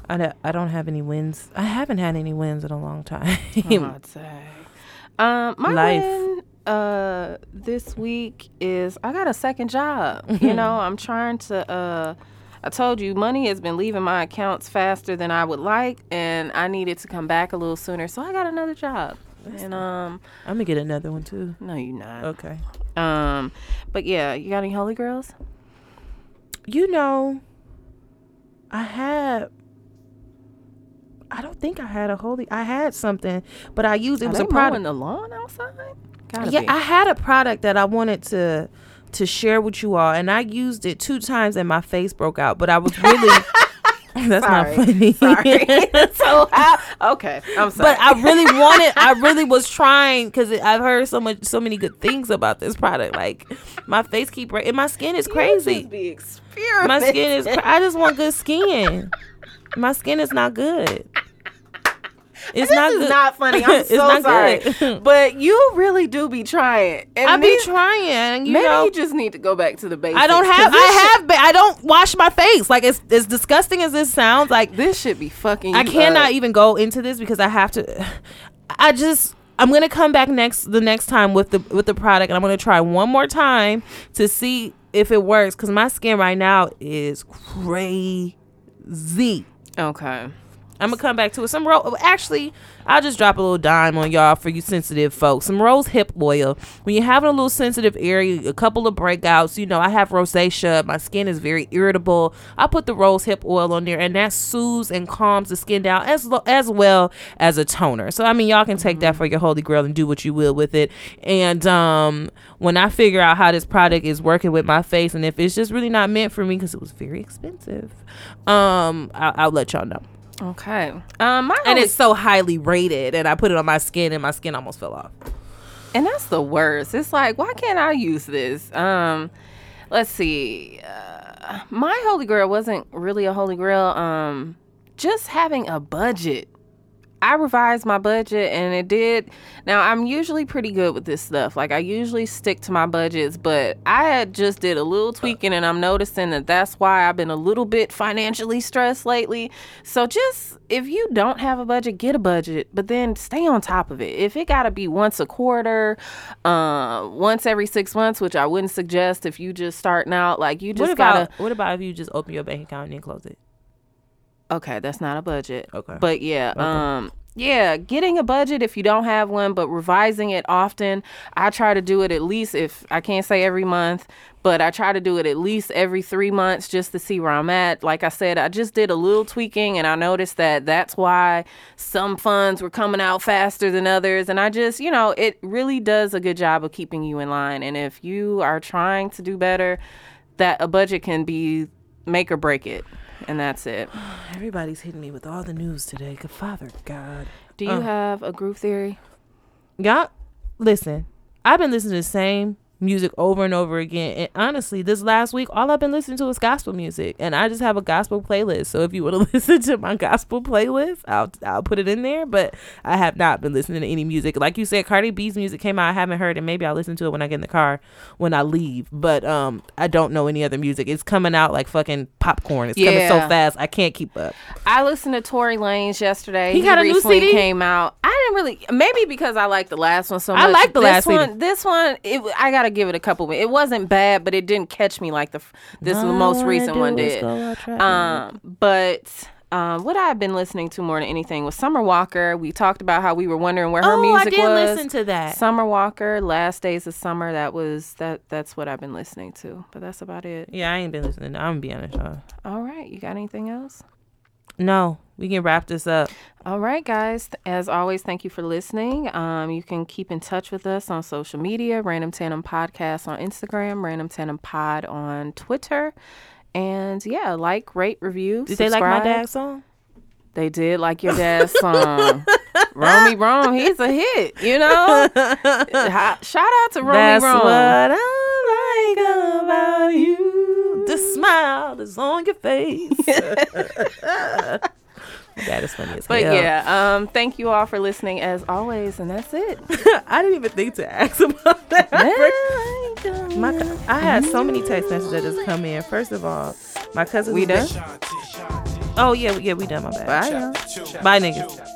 I don't, I don't have any wins. I haven't had any wins in a long time. Say. Um, my Life. win uh this week is I got a second job. you know, I'm trying to uh I told you money has been leaving my accounts faster than I would like and I needed to come back a little sooner. So I got another job. and um I'm gonna get another one too. no you're not. Okay. Um but yeah, you got any holy grails? You know, I had. I don't think I had a holy. I had something, but I used it Are was a product. the lawn outside? Gotta yeah, be. I had a product that I wanted to to share with you all, and I used it two times, and my face broke out. But I was really that's not funny. Sorry. so how, okay, I'm sorry. but I really wanted. I really was trying because I've heard so much, so many good things about this product. Like my face keep breaking, and my skin is crazy. My skin is. I just want good skin. My skin is not good. It's This not is good. not funny. I'm It's so sorry, good. but you really do be trying. And I be trying. You Maybe know, you just need to go back to the basics. I don't have. I have. Ba- I don't wash my face. Like as as disgusting as this sounds, like This should be fucking. I cannot up. even go into this because I have to. I just. I'm gonna come back next the next time with the with the product, and I'm gonna try one more time to see if it works. Cause my skin right now is crazy. Okay. I'm gonna come back to it. Some rose. Actually, I'll just drop a little dime on y'all for you sensitive folks. Some rose hip oil. When you're having a little sensitive area, a couple of breakouts. You know, I have rosacea. My skin is very irritable. I put the rose hip oil on there, and that soothes and calms the skin down as lo- as well as a toner. So I mean, y'all can take that for your holy grail and do what you will with it. And um, when I figure out how this product is working with my face, and if it's just really not meant for me because it was very expensive, um, I'll, I'll let y'all know Okay. Um, my and it's so highly rated and i put it on my skin and my skin almost fell off and that's the worst. It's like, why can't I use this? Um, let's see. Uh, my holy grail wasn't really a holy grail. Um, just having a budget. I revised my budget and it did. Now I'm usually pretty good with this stuff. Like I usually stick to my budgets, but I had just did a little tweaking and I'm noticing that that's why I've been a little bit financially stressed lately. So just if you don't have a budget, get a budget, but then stay on top of it. If it got to be once a quarter, uh, once every 6 months, which I wouldn't suggest if you just starting out, like you just got to what about if you just open your bank account and then close it Okay, that's not a budget. Okay. But yeah, um yeah, getting a budget if you don't have one, but revising it often. I try to do it at least if I can't say every month, but I try to do it at least every 3 months just to see where I'm at. Like I said, I just did a little tweaking and I noticed that that's why some funds were coming out faster than others and I just, you know, it really does a good job of keeping you in line and if you are trying to do better, that a budget can be make or break it. And that's it. everybody's hitting me with all the news today good father god Do you Uh. have a groove theory? y'all listen i've been listening to the same music over and over again and honestly this last week all i've been listening to is gospel music and i just have a gospel playlist so if you want to listen to my gospel playlist i'll i'll put it in there but i have not been listening to any music like you said cardi b's music came out i haven't heard it maybe i'll listen to it when i get in the car when i leave but um i don't know any other music it's coming out like fucking popcorn it's coming so fast i can't keep up I listened to Tory Lanez yesterday. He got a new CD? came out. I didn't really maybe because I like the last one so much. I like the this last CD. one. This one, it, I gotta give it a couple. It wasn't bad, but it didn't catch me like the this most recent one did. go out traveling. Um, but. Um, what I've been listening to more than anything was Summer Walker. We talked about how we were wondering where her oh music i did was. listen to that Summer Walker, Last Days of Summer. That was that. That's what I've been listening to. But that's about it. yeah i ain't been listening i'm gonna be honest y'all. All right, you got anything else? No, we can wrap this up. All right, guys. As always, thank you for listening. Um, you can keep in touch with us on social media Random Tandem Podcast on Instagram, Random Tandem Pod on Twitter. And yeah, like, rate, review. Did they like my subscribe. dad's song? They did like your dad's song. Romy Rome, he's a hit, you know? Shout out to Romy That's Rome. what I like about you. The smile that's on your face. that is funny as But hell. yeah, um, thank you all for listening as always, and that's it. I didn't even think to ask about that. My, I had so many text messages that just come in. First of all, my cousin. We done? Oh yeah, yeah, we done. My bad. Bye, y'all. Bye, niggas.